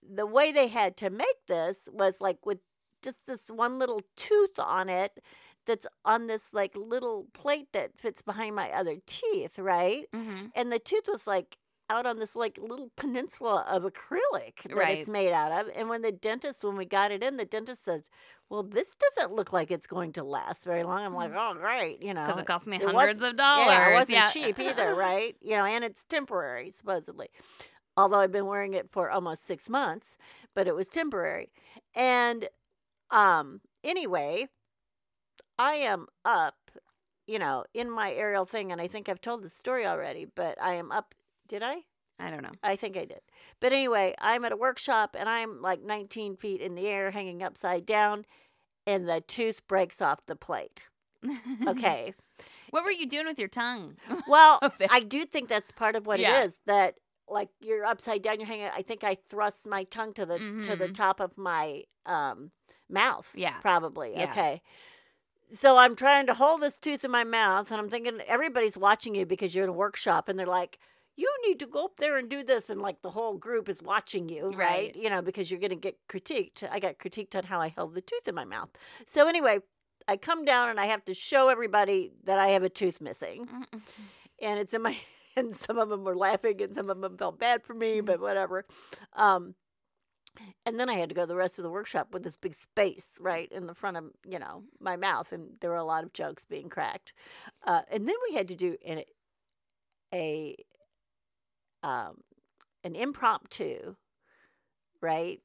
Speaker 3: the way they had to make this was like with just this one little tooth on it that's on this like little plate that fits behind my other teeth, right?
Speaker 1: Mhm.
Speaker 3: And the tooth was like out on this like little peninsula of acrylic that
Speaker 1: Right.
Speaker 3: it's made out of. And when the dentist, when we got it in, the dentist said, "Well, this doesn't look like it's going to last very long." I'm like, "Oh, great," you know,
Speaker 1: Because it cost me hundreds of dollars.
Speaker 3: yeah, it wasn't cheap either, right? You know, and it's temporary, supposedly. Although I've been wearing it for almost six months, but it was temporary. And um, anyway, I am up, you know, in my aerial thing, and I think I've told the story already, but I am up. Did I?
Speaker 1: I don't know.
Speaker 3: I think I did. But anyway, I'm at a workshop and I'm like 19 feet in the air, hanging upside down, and the tooth breaks off the plate. Okay.
Speaker 1: what were you doing with your tongue?
Speaker 3: Well, I do think that's part of what
Speaker 1: Yeah.
Speaker 3: it is that like you're upside down, you're hanging. I think I thrust my tongue to the to the
Speaker 1: Mhm.
Speaker 3: top of my um, mouth.
Speaker 1: Yeah.
Speaker 3: probably.
Speaker 1: Yeah.
Speaker 3: Okay. So I'm trying to hold this tooth in my mouth, and I'm thinking everybody's watching you because you're in a workshop, and they're like. You need to go up there and do this, and like the whole group is watching you, right?
Speaker 1: Right.
Speaker 3: You know, because you're going to get critiqued. I got critiqued on how I held the tooth in my mouth. So anyway, I come down and I have to show everybody that I have a tooth missing
Speaker 1: Mm-mm.
Speaker 3: and it's in my and some of them were laughing and some of them felt bad for me
Speaker 1: Mm-hmm.
Speaker 3: but whatever um and then i had to go the rest of the workshop with this big space right in the front of you know my mouth and there were a lot of jokes being cracked uh, and then we had to do an, a um an impromptu right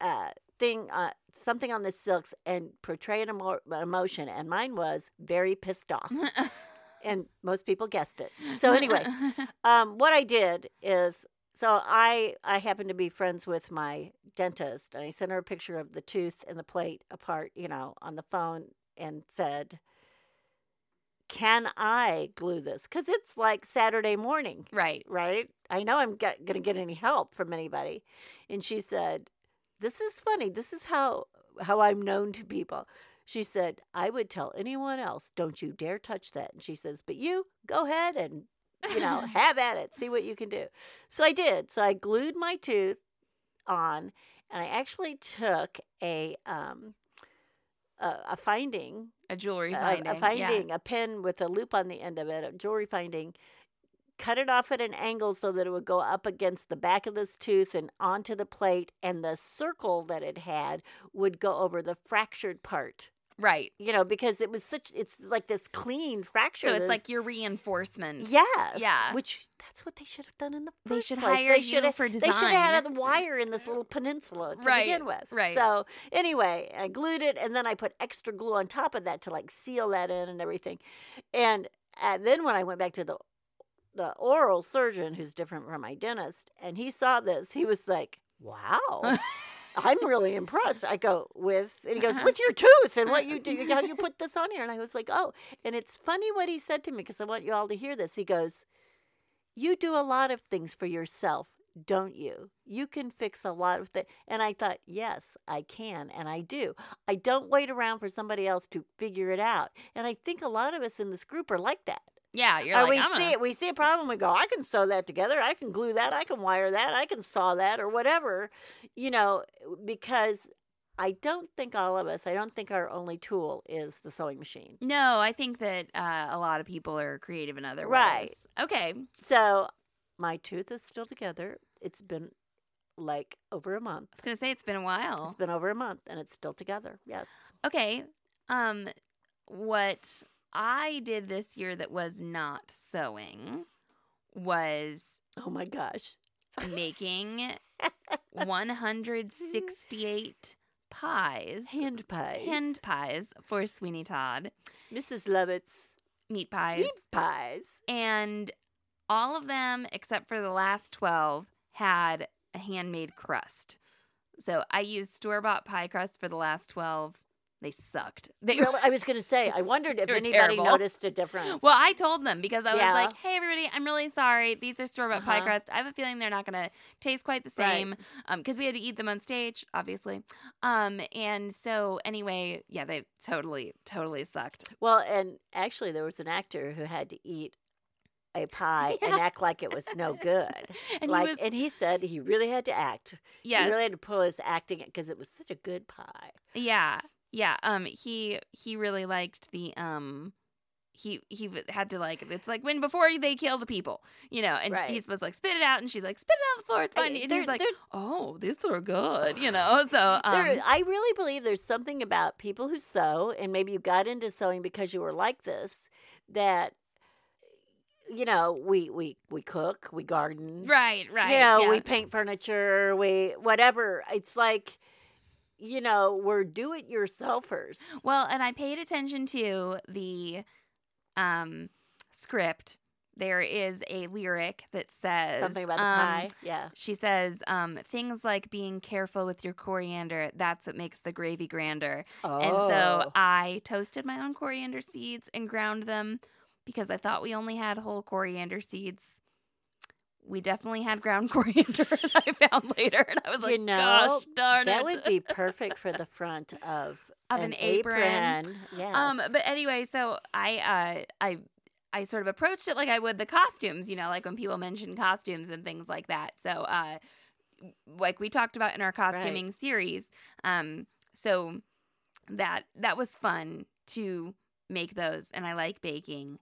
Speaker 3: uh thing uh something on the silks and portray an emo- emotion and mine was very pissed off and most people guessed it. So anyway, um, what I did is so I I happen to be friends with my dentist, and I sent her a picture of the tooth and the plate apart, you know, on the phone, and said, "Can I glue this? Because it's like Saturday morning,
Speaker 1: right.
Speaker 3: right? I know I'm get, gonna get any help from anybody." And she said, "This is funny. This is how how I'm known to people." She said, "I would tell anyone else, don't you dare touch that." And she says, "But you go ahead and you know have at it, see what you can do." So I did. So I glued my tooth on, and I actually took a um a, a finding
Speaker 1: a jewelry finding.
Speaker 3: A,
Speaker 1: yeah.
Speaker 3: finding, a pin with a loop on the end of it, a jewelry finding. Cut it off at an angle so that it would go up against the back of this tooth and onto the plate, and the circle that it had would go over the fractured part.
Speaker 1: Right.
Speaker 3: You know, because it was such, it's like this clean fracture.
Speaker 1: So it's
Speaker 3: this-
Speaker 1: like your reinforcement.
Speaker 3: Yes.
Speaker 1: Yeah.
Speaker 3: Which that's what they should have done in the first They
Speaker 1: should
Speaker 3: place.
Speaker 1: hire
Speaker 3: they
Speaker 1: you for
Speaker 3: They should have had
Speaker 1: design.
Speaker 3: a wire in this little peninsula to
Speaker 1: Right,
Speaker 3: begin with.
Speaker 1: right.
Speaker 3: So anyway, I glued it, and then I put extra glue on top of that to like seal that in and everything. And uh, then when I went back to the the oral surgeon, who's different from my dentist, and he saw this, he was like, "Wow." I'm really impressed. I go with, and he goes
Speaker 1: Uh-huh.
Speaker 3: with your tooth and what you do, how you put this on here. And I was like, oh. And it's funny what he said to me because I want you all to hear this. He goes, "You do a lot of things for yourself, don't you? You can fix a lot of things." And I thought, yes, I can, and I do. I don't wait around for somebody else to figure it out. And I think a lot of us in this group are like that.
Speaker 1: Yeah. You're
Speaker 3: Or
Speaker 1: like,
Speaker 3: we
Speaker 1: I'm
Speaker 3: see
Speaker 1: gonna-
Speaker 3: it, we see a problem, we go, I can sew that together, I can glue that, I can wire that, I can saw that, or whatever, you know, because I don't think all of us, I don't think our only tool is the sewing machine.
Speaker 1: No, I think that uh, a lot of people are creative in other
Speaker 3: Right.
Speaker 1: ways. Okay.
Speaker 3: So my tooth is still together. It's been like over a month.
Speaker 1: I was gonna say it's been a while.
Speaker 3: It's been over a month and it's still together. Yes.
Speaker 1: Okay. Um, what I did this year that was not sewing was
Speaker 3: Oh my gosh.
Speaker 1: making 168 pies,
Speaker 3: Hand pies.
Speaker 1: hand pies for Sweeney Todd,
Speaker 3: Mrs. Lovett's
Speaker 1: meat pies,
Speaker 3: meat pies.
Speaker 1: and all of them except for the last 12 had a handmade crust. So I used store bought pie crust for the last 12. They sucked. They
Speaker 3: Really, I was going to say, I wondered if anybody
Speaker 1: terrible.
Speaker 3: noticed a difference.
Speaker 1: Well, I told them because I was
Speaker 3: Yeah.
Speaker 1: like, "Hey, everybody, I'm really sorry. These are store bought pie
Speaker 3: Uh-huh.
Speaker 1: crust. I have a feeling they're not going to taste quite the same because we had to eat them on stage, obviously. Um, and so anyway, yeah, they totally, totally sucked.
Speaker 3: Well, and actually, there was an actor who had to eat a pie and act like it was no good.
Speaker 1: And
Speaker 3: like,
Speaker 1: he was,
Speaker 3: and he said he really had to act.
Speaker 1: yes,
Speaker 3: He really had to pull his acting because it was such a good pie.
Speaker 1: yeah, yeah. Um, he he really liked the um. He he had to like it's like when before they kill the people, you know, and
Speaker 3: Right.
Speaker 1: he's supposed to like spit it out, and she's like spit it out on the floor, it's
Speaker 3: I-
Speaker 1: fine, and he's like, oh, these are good, you know. So um,
Speaker 3: there, I really believe there's something about people who sew, and maybe you got into sewing because you were like this, that you know we we we cook, we garden,
Speaker 1: right, right,
Speaker 3: you know,
Speaker 1: yeah.
Speaker 3: we paint furniture, we whatever. It's like, you know, we're do-it-yourselfers.
Speaker 1: Well, and I paid attention to the um script. There is a lyric that says
Speaker 3: Something about the
Speaker 1: um,
Speaker 3: pie, yeah.
Speaker 1: She says um, things like being careful with your coriander. That's what makes the gravy grander.
Speaker 3: Oh,
Speaker 1: And so I toasted my own coriander seeds and ground them because I thought we only had whole coriander seeds. We definitely had ground coriander. that I found later, and I was like, You
Speaker 3: know,
Speaker 1: "Gosh darn
Speaker 3: that
Speaker 1: it!"
Speaker 3: would be perfect for the front of
Speaker 1: Of an apron.
Speaker 3: Yes.
Speaker 1: Um, but anyway, so I uh I I sort of approached it like I would the costumes, you know, like when people mention costumes and things like that. So uh like we talked about in our costuming series. Um so that that was fun to make those and I like baking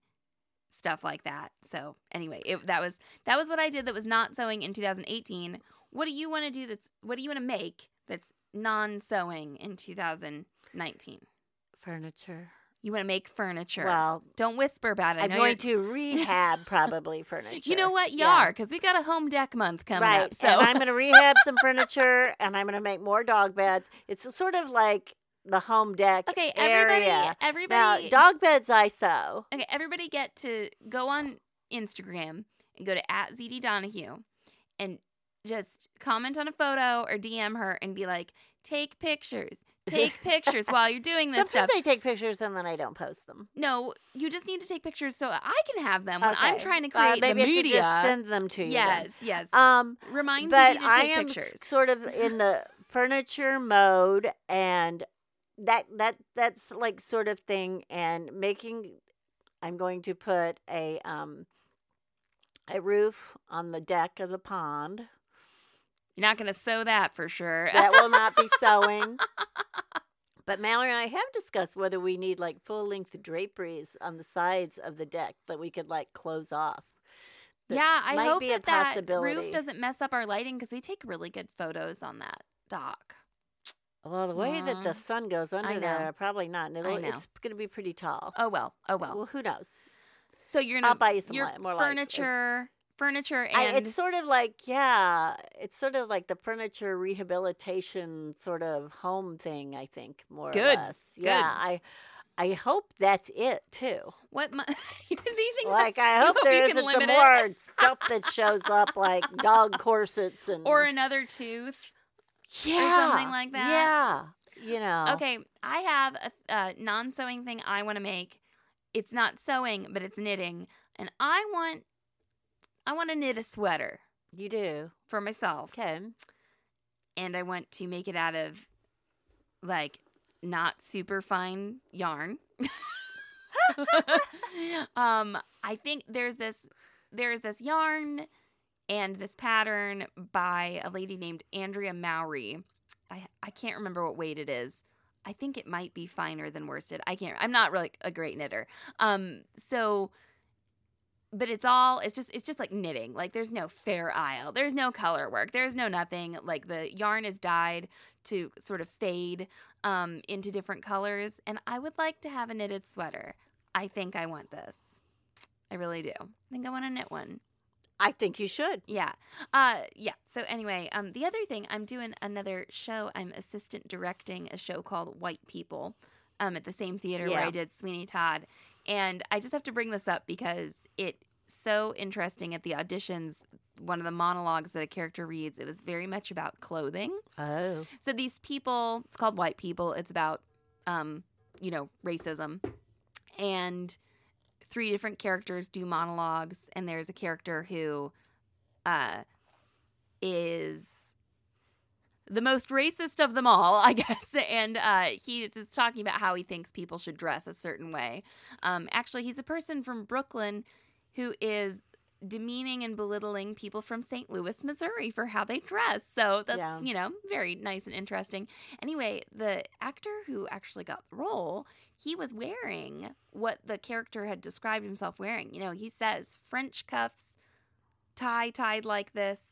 Speaker 1: stuff like that. So anyway, it, that was that was what I did that was not sewing in 2018. What do you want to do that's what do you want to make that's non-sewing in 2019?
Speaker 3: furniture.
Speaker 1: You want to make furniture.
Speaker 3: Well,
Speaker 1: Don't whisper about it. I
Speaker 3: I'm
Speaker 1: know
Speaker 3: going
Speaker 1: you're-
Speaker 3: to rehab probably furniture.
Speaker 1: You know what? You
Speaker 3: Yeah.
Speaker 1: are because we got a home dec month coming
Speaker 3: right.
Speaker 1: up. So
Speaker 3: and I'm going to rehab some furniture, and I'm going to make more dog beds. It's sort of like the home dec
Speaker 1: okay, everybody,
Speaker 3: area. Now,
Speaker 1: everybody,
Speaker 3: dog beds I sew.
Speaker 1: okay, everybody get to go on Instagram and go to at ZD Donahue and just comment on a photo or DM her and be like, take pictures, take pictures while you're doing this
Speaker 3: Sometimes
Speaker 1: stuff.
Speaker 3: I take pictures and then I don't post them.
Speaker 1: no, you just need to take pictures so I can have them when I'm trying to
Speaker 3: Uh,
Speaker 1: create
Speaker 3: maybe
Speaker 1: the
Speaker 3: I should
Speaker 1: media.
Speaker 3: just send them to you. then.
Speaker 1: yes, yes.
Speaker 3: Um,
Speaker 1: Remind
Speaker 3: but
Speaker 1: me to
Speaker 3: I am
Speaker 1: pictures.
Speaker 3: sort of in the furniture mode, and that that that's like sort of thing. And making, I'm going to put a um a roof on the deck of the pond.
Speaker 1: You're not going to sew that for sure.
Speaker 3: That will not be sewing. But Mallory and I have discussed whether we need like full length draperies on the sides of the deck that we could like close off. That
Speaker 1: yeah, I hope
Speaker 3: a
Speaker 1: that that
Speaker 3: possibility.
Speaker 1: roof doesn't mess up our lighting because we take really good photos on that dock.
Speaker 3: Well, the way that the
Speaker 1: mm.
Speaker 3: sun goes under
Speaker 1: know.
Speaker 3: there, probably not. And it'll,
Speaker 1: know.
Speaker 3: it's going to be pretty tall.
Speaker 1: Oh well, oh well.
Speaker 3: Well, who knows?
Speaker 1: so you're
Speaker 3: I'll
Speaker 1: gonna
Speaker 3: buy you some
Speaker 1: your
Speaker 3: li- more lights.
Speaker 1: furniture, furniture, and
Speaker 3: I, it's sort of like, yeah, it's sort of like the furniture rehabilitation sort of home thing. I think more
Speaker 1: Good,
Speaker 3: or less. Yeah,
Speaker 1: good.
Speaker 3: I, I hope that's it too.
Speaker 1: what? Do you think
Speaker 3: Like I hope
Speaker 1: you
Speaker 3: there
Speaker 1: can
Speaker 3: isn't some more stuff that shows up like dog corsets and
Speaker 1: or another tooth?
Speaker 3: Yeah,
Speaker 1: something like that?
Speaker 3: Yeah, you know.
Speaker 1: Okay, I have a, a non-sewing thing I want to make. It's not sewing, but it's knitting, and I want, I want to knit a sweater
Speaker 3: you do.
Speaker 1: for myself.
Speaker 3: Okay.
Speaker 1: and I want to make it out of like not super fine yarn. um, I think there's this there's this yarn and this pattern by a lady named Andrea Mowry. I I can't remember what weight it is. I think it might be finer than worsted. I can't. I'm not really a great knitter. Um, so but it's all it's just it's just like knitting like there's no fair isle there's no color work there's no nothing like the yarn is dyed to sort of fade um, into different colors and i would like to have a knitted sweater i think i want this i really do i think i want to knit one
Speaker 3: I think you should.
Speaker 1: Yeah. Uh yeah. So anyway, um the other thing I'm doing another show. I'm assistant directing a show called White People um at the same theater where I did Sweeney Todd. And I just have to bring this up because it so interesting at the auditions one of the monologues that a character reads it was very much about clothing
Speaker 3: Oh.
Speaker 1: so these people it's called white people it's about um you know racism and three different characters do monologues and there's a character who uh is the most racist of them all i guess and uh he is talking about how he thinks people should dress a certain way. Um actually he's a person from brooklyn who is demeaning and belittling people from St. Louis, Missouri for how they dress. So that's,
Speaker 3: Yeah.
Speaker 1: you know, very nice and interesting. Anyway, the actor who actually got the role, he was wearing what the character had described himself wearing. You know, he says French cuffs, tie tied like this,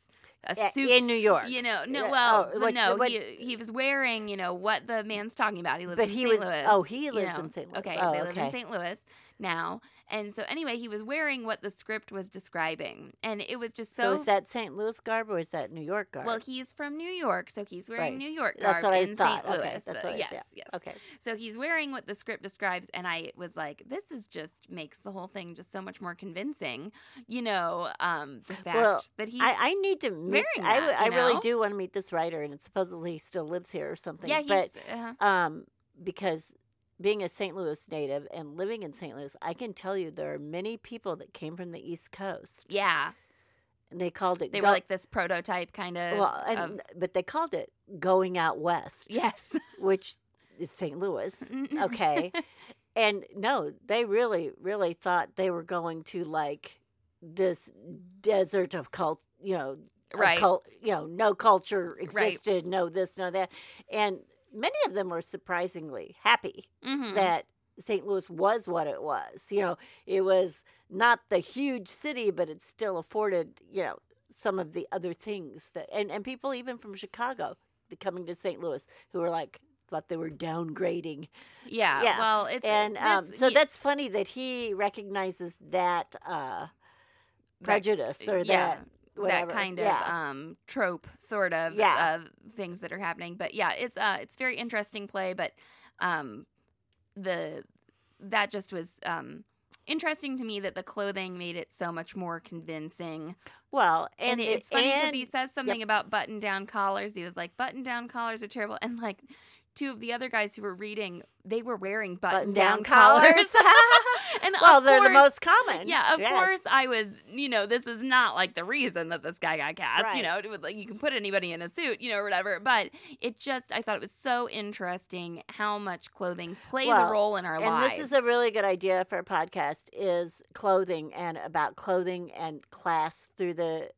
Speaker 1: a
Speaker 3: Yeah,
Speaker 1: suit
Speaker 3: in New York.
Speaker 1: you know, no, well,
Speaker 3: oh, what-
Speaker 1: no,
Speaker 3: what-
Speaker 1: he, he was wearing, you know, what the man's talking about. He lives
Speaker 3: But
Speaker 1: in
Speaker 3: he
Speaker 1: St.
Speaker 3: was-
Speaker 1: Louis.
Speaker 3: oh, he
Speaker 1: you
Speaker 3: lives
Speaker 1: know.
Speaker 3: in St. Louis.
Speaker 1: Okay,
Speaker 3: Oh,
Speaker 1: they live in. St. Louis now. And so, anyway, he was wearing what the script was describing. And it was just
Speaker 3: So,
Speaker 1: so.
Speaker 3: is that St. Louis garb or is that New York garb?
Speaker 1: well, he's from New York, so he's wearing
Speaker 3: Right.
Speaker 1: New York garb
Speaker 3: That's what I
Speaker 1: in
Speaker 3: thought.
Speaker 1: St.
Speaker 3: Okay,
Speaker 1: Louis.
Speaker 3: that's
Speaker 1: Uh,
Speaker 3: what I
Speaker 1: yes,
Speaker 3: said.
Speaker 1: yes.
Speaker 3: Okay.
Speaker 1: So he's wearing what the script describes, and I was like, "This is just makes the whole thing just so much more convincing." You know, um, the fact
Speaker 3: Well,
Speaker 1: that he's
Speaker 3: I, I need to meet.
Speaker 1: wearing
Speaker 3: I, I
Speaker 1: you
Speaker 3: really
Speaker 1: know?
Speaker 3: do want to meet this writer, and supposedly he still lives here or something.
Speaker 1: yeah, he's
Speaker 3: but
Speaker 1: uh,
Speaker 3: um, because being a St. Louis native and living in St. Louis, I can tell you there are many people that came from the East Coast,
Speaker 1: yeah.
Speaker 3: and they called it.
Speaker 1: They
Speaker 3: go-
Speaker 1: were like this prototype kind of.
Speaker 3: well, and,
Speaker 1: of
Speaker 3: but they called it going out west,
Speaker 1: yes.
Speaker 3: which is St. Louis. okay. and no, they really, really thought they were going to like this desert of cult, you know,
Speaker 1: Right.
Speaker 3: cult, you know, no culture existed, no this, no that. And many of them were surprisingly happy
Speaker 1: Mhm.
Speaker 3: that St. Louis was what it was. You know, it was not the huge city, but it still afforded, you know, some of the other things that, and, and people even from Chicago the- coming to St. Louis who were like, thought they were downgrading.
Speaker 1: Yeah,
Speaker 3: Yeah,
Speaker 1: Well, it's
Speaker 3: And um, so that's funny that he recognizes that uh, prejudice or
Speaker 1: yeah,
Speaker 3: that whatever.
Speaker 1: that kind of
Speaker 3: yeah.
Speaker 1: um trope sort of
Speaker 3: Yeah.
Speaker 1: of things that are happening. But yeah, it's uh it's very interesting play, but um the that just was um interesting to me that the clothing made it so much more convincing.
Speaker 3: well,
Speaker 1: And,
Speaker 3: and,
Speaker 1: it's funny because he says something about button down collars. He was like, button down collars are terrible. And like two of the other guys who were reading, they were wearing button down
Speaker 3: Button-down
Speaker 1: collars.
Speaker 3: collars.
Speaker 1: and
Speaker 3: well, they're the most common.
Speaker 1: yeah, of
Speaker 3: Yes.
Speaker 1: course I was, you know, this is not like the reason that this guy got cast, you know, it was like you can put anybody in a suit, you know, or whatever. But it just I thought it was so interesting how much clothing plays
Speaker 3: Well,
Speaker 1: a role in our
Speaker 3: and
Speaker 1: lives.
Speaker 3: And this is a really good idea for a podcast is clothing and about clothing and class through the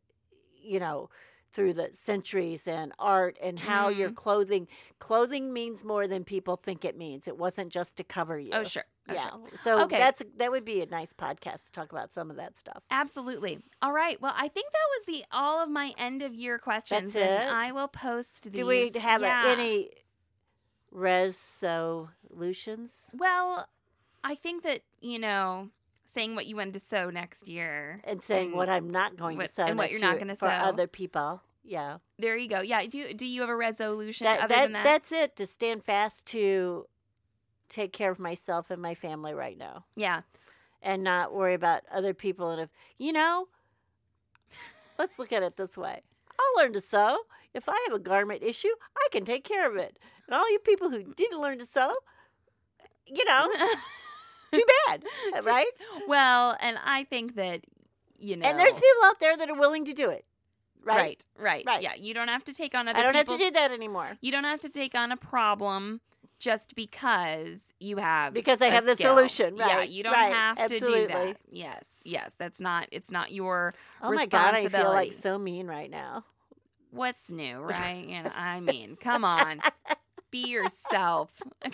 Speaker 3: you know through the centuries and art and how your
Speaker 1: Mm-hmm.
Speaker 3: clothing clothing means more than people think it means it wasn't just to cover you
Speaker 1: Oh sure. Oh,
Speaker 3: yeah
Speaker 1: sure.
Speaker 3: so
Speaker 1: Okay.
Speaker 3: that's that would be a nice podcast to talk about some of that stuff
Speaker 1: Absolutely. All right. Well, I think that was the all of my end of year questions,
Speaker 3: That's
Speaker 1: and
Speaker 3: it?
Speaker 1: I will post these.
Speaker 3: do we have a-
Speaker 1: yeah.
Speaker 3: any resolutions
Speaker 1: Well, I think that you know, saying what you wanted to sew next year.
Speaker 3: and saying
Speaker 1: and
Speaker 3: what i'm not going
Speaker 1: what-
Speaker 3: to sew
Speaker 1: and what you're not gonna
Speaker 3: sew
Speaker 1: for
Speaker 3: other people yeah
Speaker 1: There you go. Yeah. Do you, do you have a resolution
Speaker 3: that,
Speaker 1: other
Speaker 3: that,
Speaker 1: than that?
Speaker 3: That's it. To stand fast to take care of myself and my family right now,
Speaker 1: yeah.
Speaker 3: and not worry about other people. And if you know, let's look at it this way: I'll learn to sew. If I have a garment issue, I can take care of it. And all you people who didn't learn to sew, you know, too bad, right?
Speaker 1: well, and I think that you know,
Speaker 3: And there's people out there that are willing to do it, right?
Speaker 1: right, right,
Speaker 3: Right.
Speaker 1: Yeah, you don't have to take on other.
Speaker 3: I don't have to do that anymore
Speaker 1: You don't have to take on a problem just because you have
Speaker 3: because I have the
Speaker 1: skill.
Speaker 3: solution.
Speaker 1: Yeah, you don't
Speaker 3: right,
Speaker 1: have to do that. Yes, yes, that's not. It's not your.
Speaker 3: Oh my god, I feel like so mean right now.
Speaker 1: What's new, right? You know, I mean, come on, be yourself.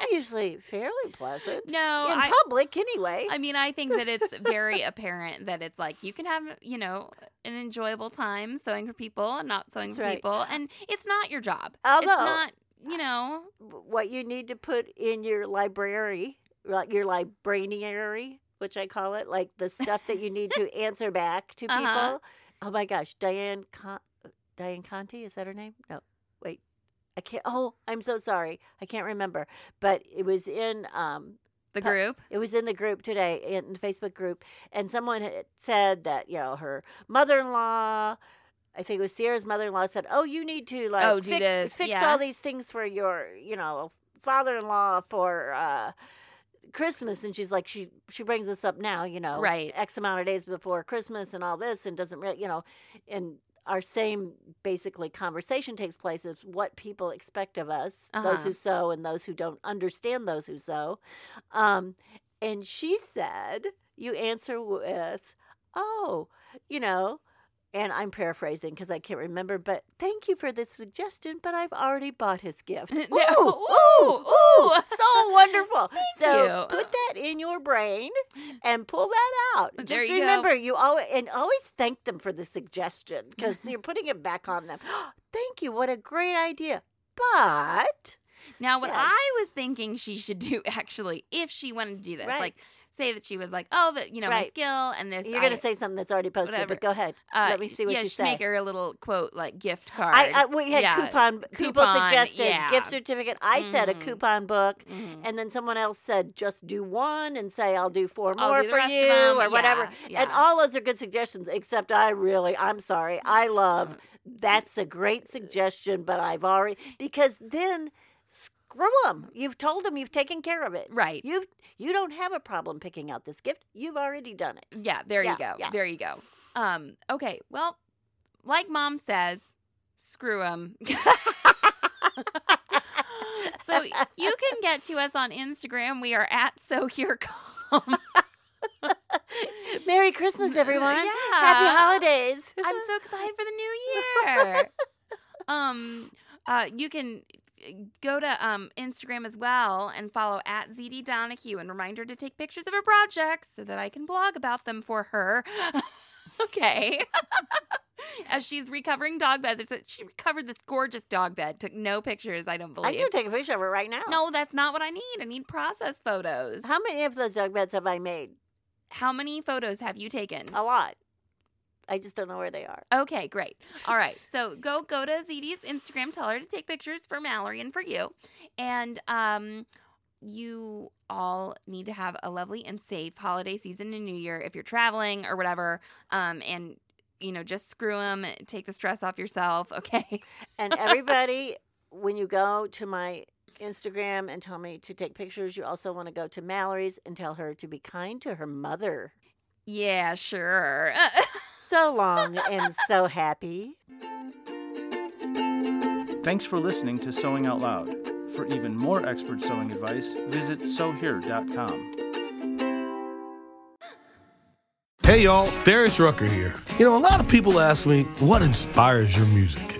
Speaker 3: I'm usually fairly pleasant.
Speaker 1: No,
Speaker 3: in
Speaker 1: I.
Speaker 3: public anyway.
Speaker 1: I mean, I think that it's very apparent that it's like you can have, you know, an enjoyable time sewing for people and not sewing
Speaker 3: That's
Speaker 1: for
Speaker 3: right.
Speaker 1: people, and it's not your job.
Speaker 3: Although, it's
Speaker 1: not, you know,
Speaker 3: what you need to put in your library, like your librarianary, which I call it, like the stuff that you need to answer back to people.
Speaker 1: Uh-huh.
Speaker 3: Oh my gosh, Diane Con- Diane Conti is that her name? No, I can't. Oh, I'm so sorry, I can't remember. But it was in um,
Speaker 1: The group.
Speaker 3: it was in the group today in the Facebook group, and someone had said that you know her mother-in-law. I think it was Sierra's mother-in-law said, "Oh, you need to like
Speaker 1: Oh,
Speaker 3: fix,
Speaker 1: this,
Speaker 3: fix
Speaker 1: yeah.
Speaker 3: all these things for your you know father-in-law for uh, Christmas." And she's like, she she brings this up now, you know,
Speaker 1: Right.
Speaker 3: X amount of days before Christmas and all this, and doesn't really, you know, and our same basically conversation takes place is what people expect of us, those
Speaker 1: Uh-huh.
Speaker 3: who sew and those who don't understand those who sew. Um, and she said, you answer with, oh, you know, and I'm paraphrasing because I can't remember, but thank you for this suggestion, but I've already bought his gift.
Speaker 1: Yeah.
Speaker 3: Ooh,
Speaker 1: Ooh, ooh.
Speaker 3: so wonderful. so
Speaker 1: you.
Speaker 3: put that in your brain and pull that out.
Speaker 1: There
Speaker 3: Just
Speaker 1: you go.
Speaker 3: remember, you always and always thank them for the suggestion because you're putting it back on them. thank you. What a great idea. But
Speaker 1: Now, what
Speaker 3: Yes.
Speaker 1: I was thinking she should do actually, if she wanted to do this,
Speaker 3: Right.
Speaker 1: like say that she was like, oh, the, you know, my
Speaker 3: Right.
Speaker 1: skill and this.
Speaker 3: you're going
Speaker 1: I-
Speaker 3: to say something that's already posted,
Speaker 1: whatever.
Speaker 3: but go ahead.
Speaker 1: uh,
Speaker 3: Let me see what
Speaker 1: yeah,
Speaker 3: you
Speaker 1: just
Speaker 3: say.
Speaker 1: make her a little quote like gift card.
Speaker 3: I, I we had
Speaker 1: Yeah.
Speaker 3: coupon people
Speaker 1: Coupon,
Speaker 3: suggested
Speaker 1: yeah.
Speaker 3: gift certificate. I said a
Speaker 1: Mhm.
Speaker 3: coupon book,
Speaker 1: Mhm.
Speaker 3: and then someone else said just do one and say I'll do 4
Speaker 1: I'll
Speaker 3: more
Speaker 1: do the
Speaker 3: for
Speaker 1: rest of
Speaker 3: you or whatever.
Speaker 1: yeah,
Speaker 3: And
Speaker 1: yeah.
Speaker 3: all those are good suggestions. Except I really, I'm sorry, I love
Speaker 1: Uh,
Speaker 3: that's a great suggestion, but I've already because then screw them. You've told them you've taken care of it.
Speaker 1: Right.
Speaker 3: You've you don't have a problem picking out this gift. You've already done it.
Speaker 1: Yeah, there
Speaker 3: Yeah,
Speaker 1: you go.
Speaker 3: yeah.
Speaker 1: There you go. Um, okay, well, like mom says, screw them. so you can get to us on Instagram. We are at sewhere.com.
Speaker 3: Merry Christmas, everyone.
Speaker 1: Yeah.
Speaker 3: Happy holidays.
Speaker 1: I'm so excited for the new year. um, uh, you can go to um Instagram as well and follow at ZD Donahue and remind her to take pictures of her projects so that I can blog about them for her. okay. As she's recovering dog beds, it's a, she recovered this gorgeous dog bed. Took no pictures, I don't believe.
Speaker 3: I can take a picture of it right now.
Speaker 1: no, that's not what I need. I need process photos.
Speaker 3: How many of those dog beds have I made?
Speaker 1: How many photos have you taken?
Speaker 3: A lot. I just don't know where they are.
Speaker 1: Okay, great. All right. So go go to ZD's Instagram, tell her to take pictures for Mallory and for you. And um you all need to have a lovely and safe holiday season and New Year if you're traveling or whatever. Um and you know, just screw them, take the stress off yourself, okay?
Speaker 3: And everybody, when you go to my Instagram and tell me to take pictures, you also want to go to Mallory's and tell her to be kind to her mother.
Speaker 1: Yeah, sure.
Speaker 3: So long and so happy.
Speaker 2: Thanks for listening to Sewing Out Loud. For even more expert sewing advice, visit sewhere.com.
Speaker 4: Hey y'all, Darius Rucker here. You know, a lot of people ask me, what inspires your music?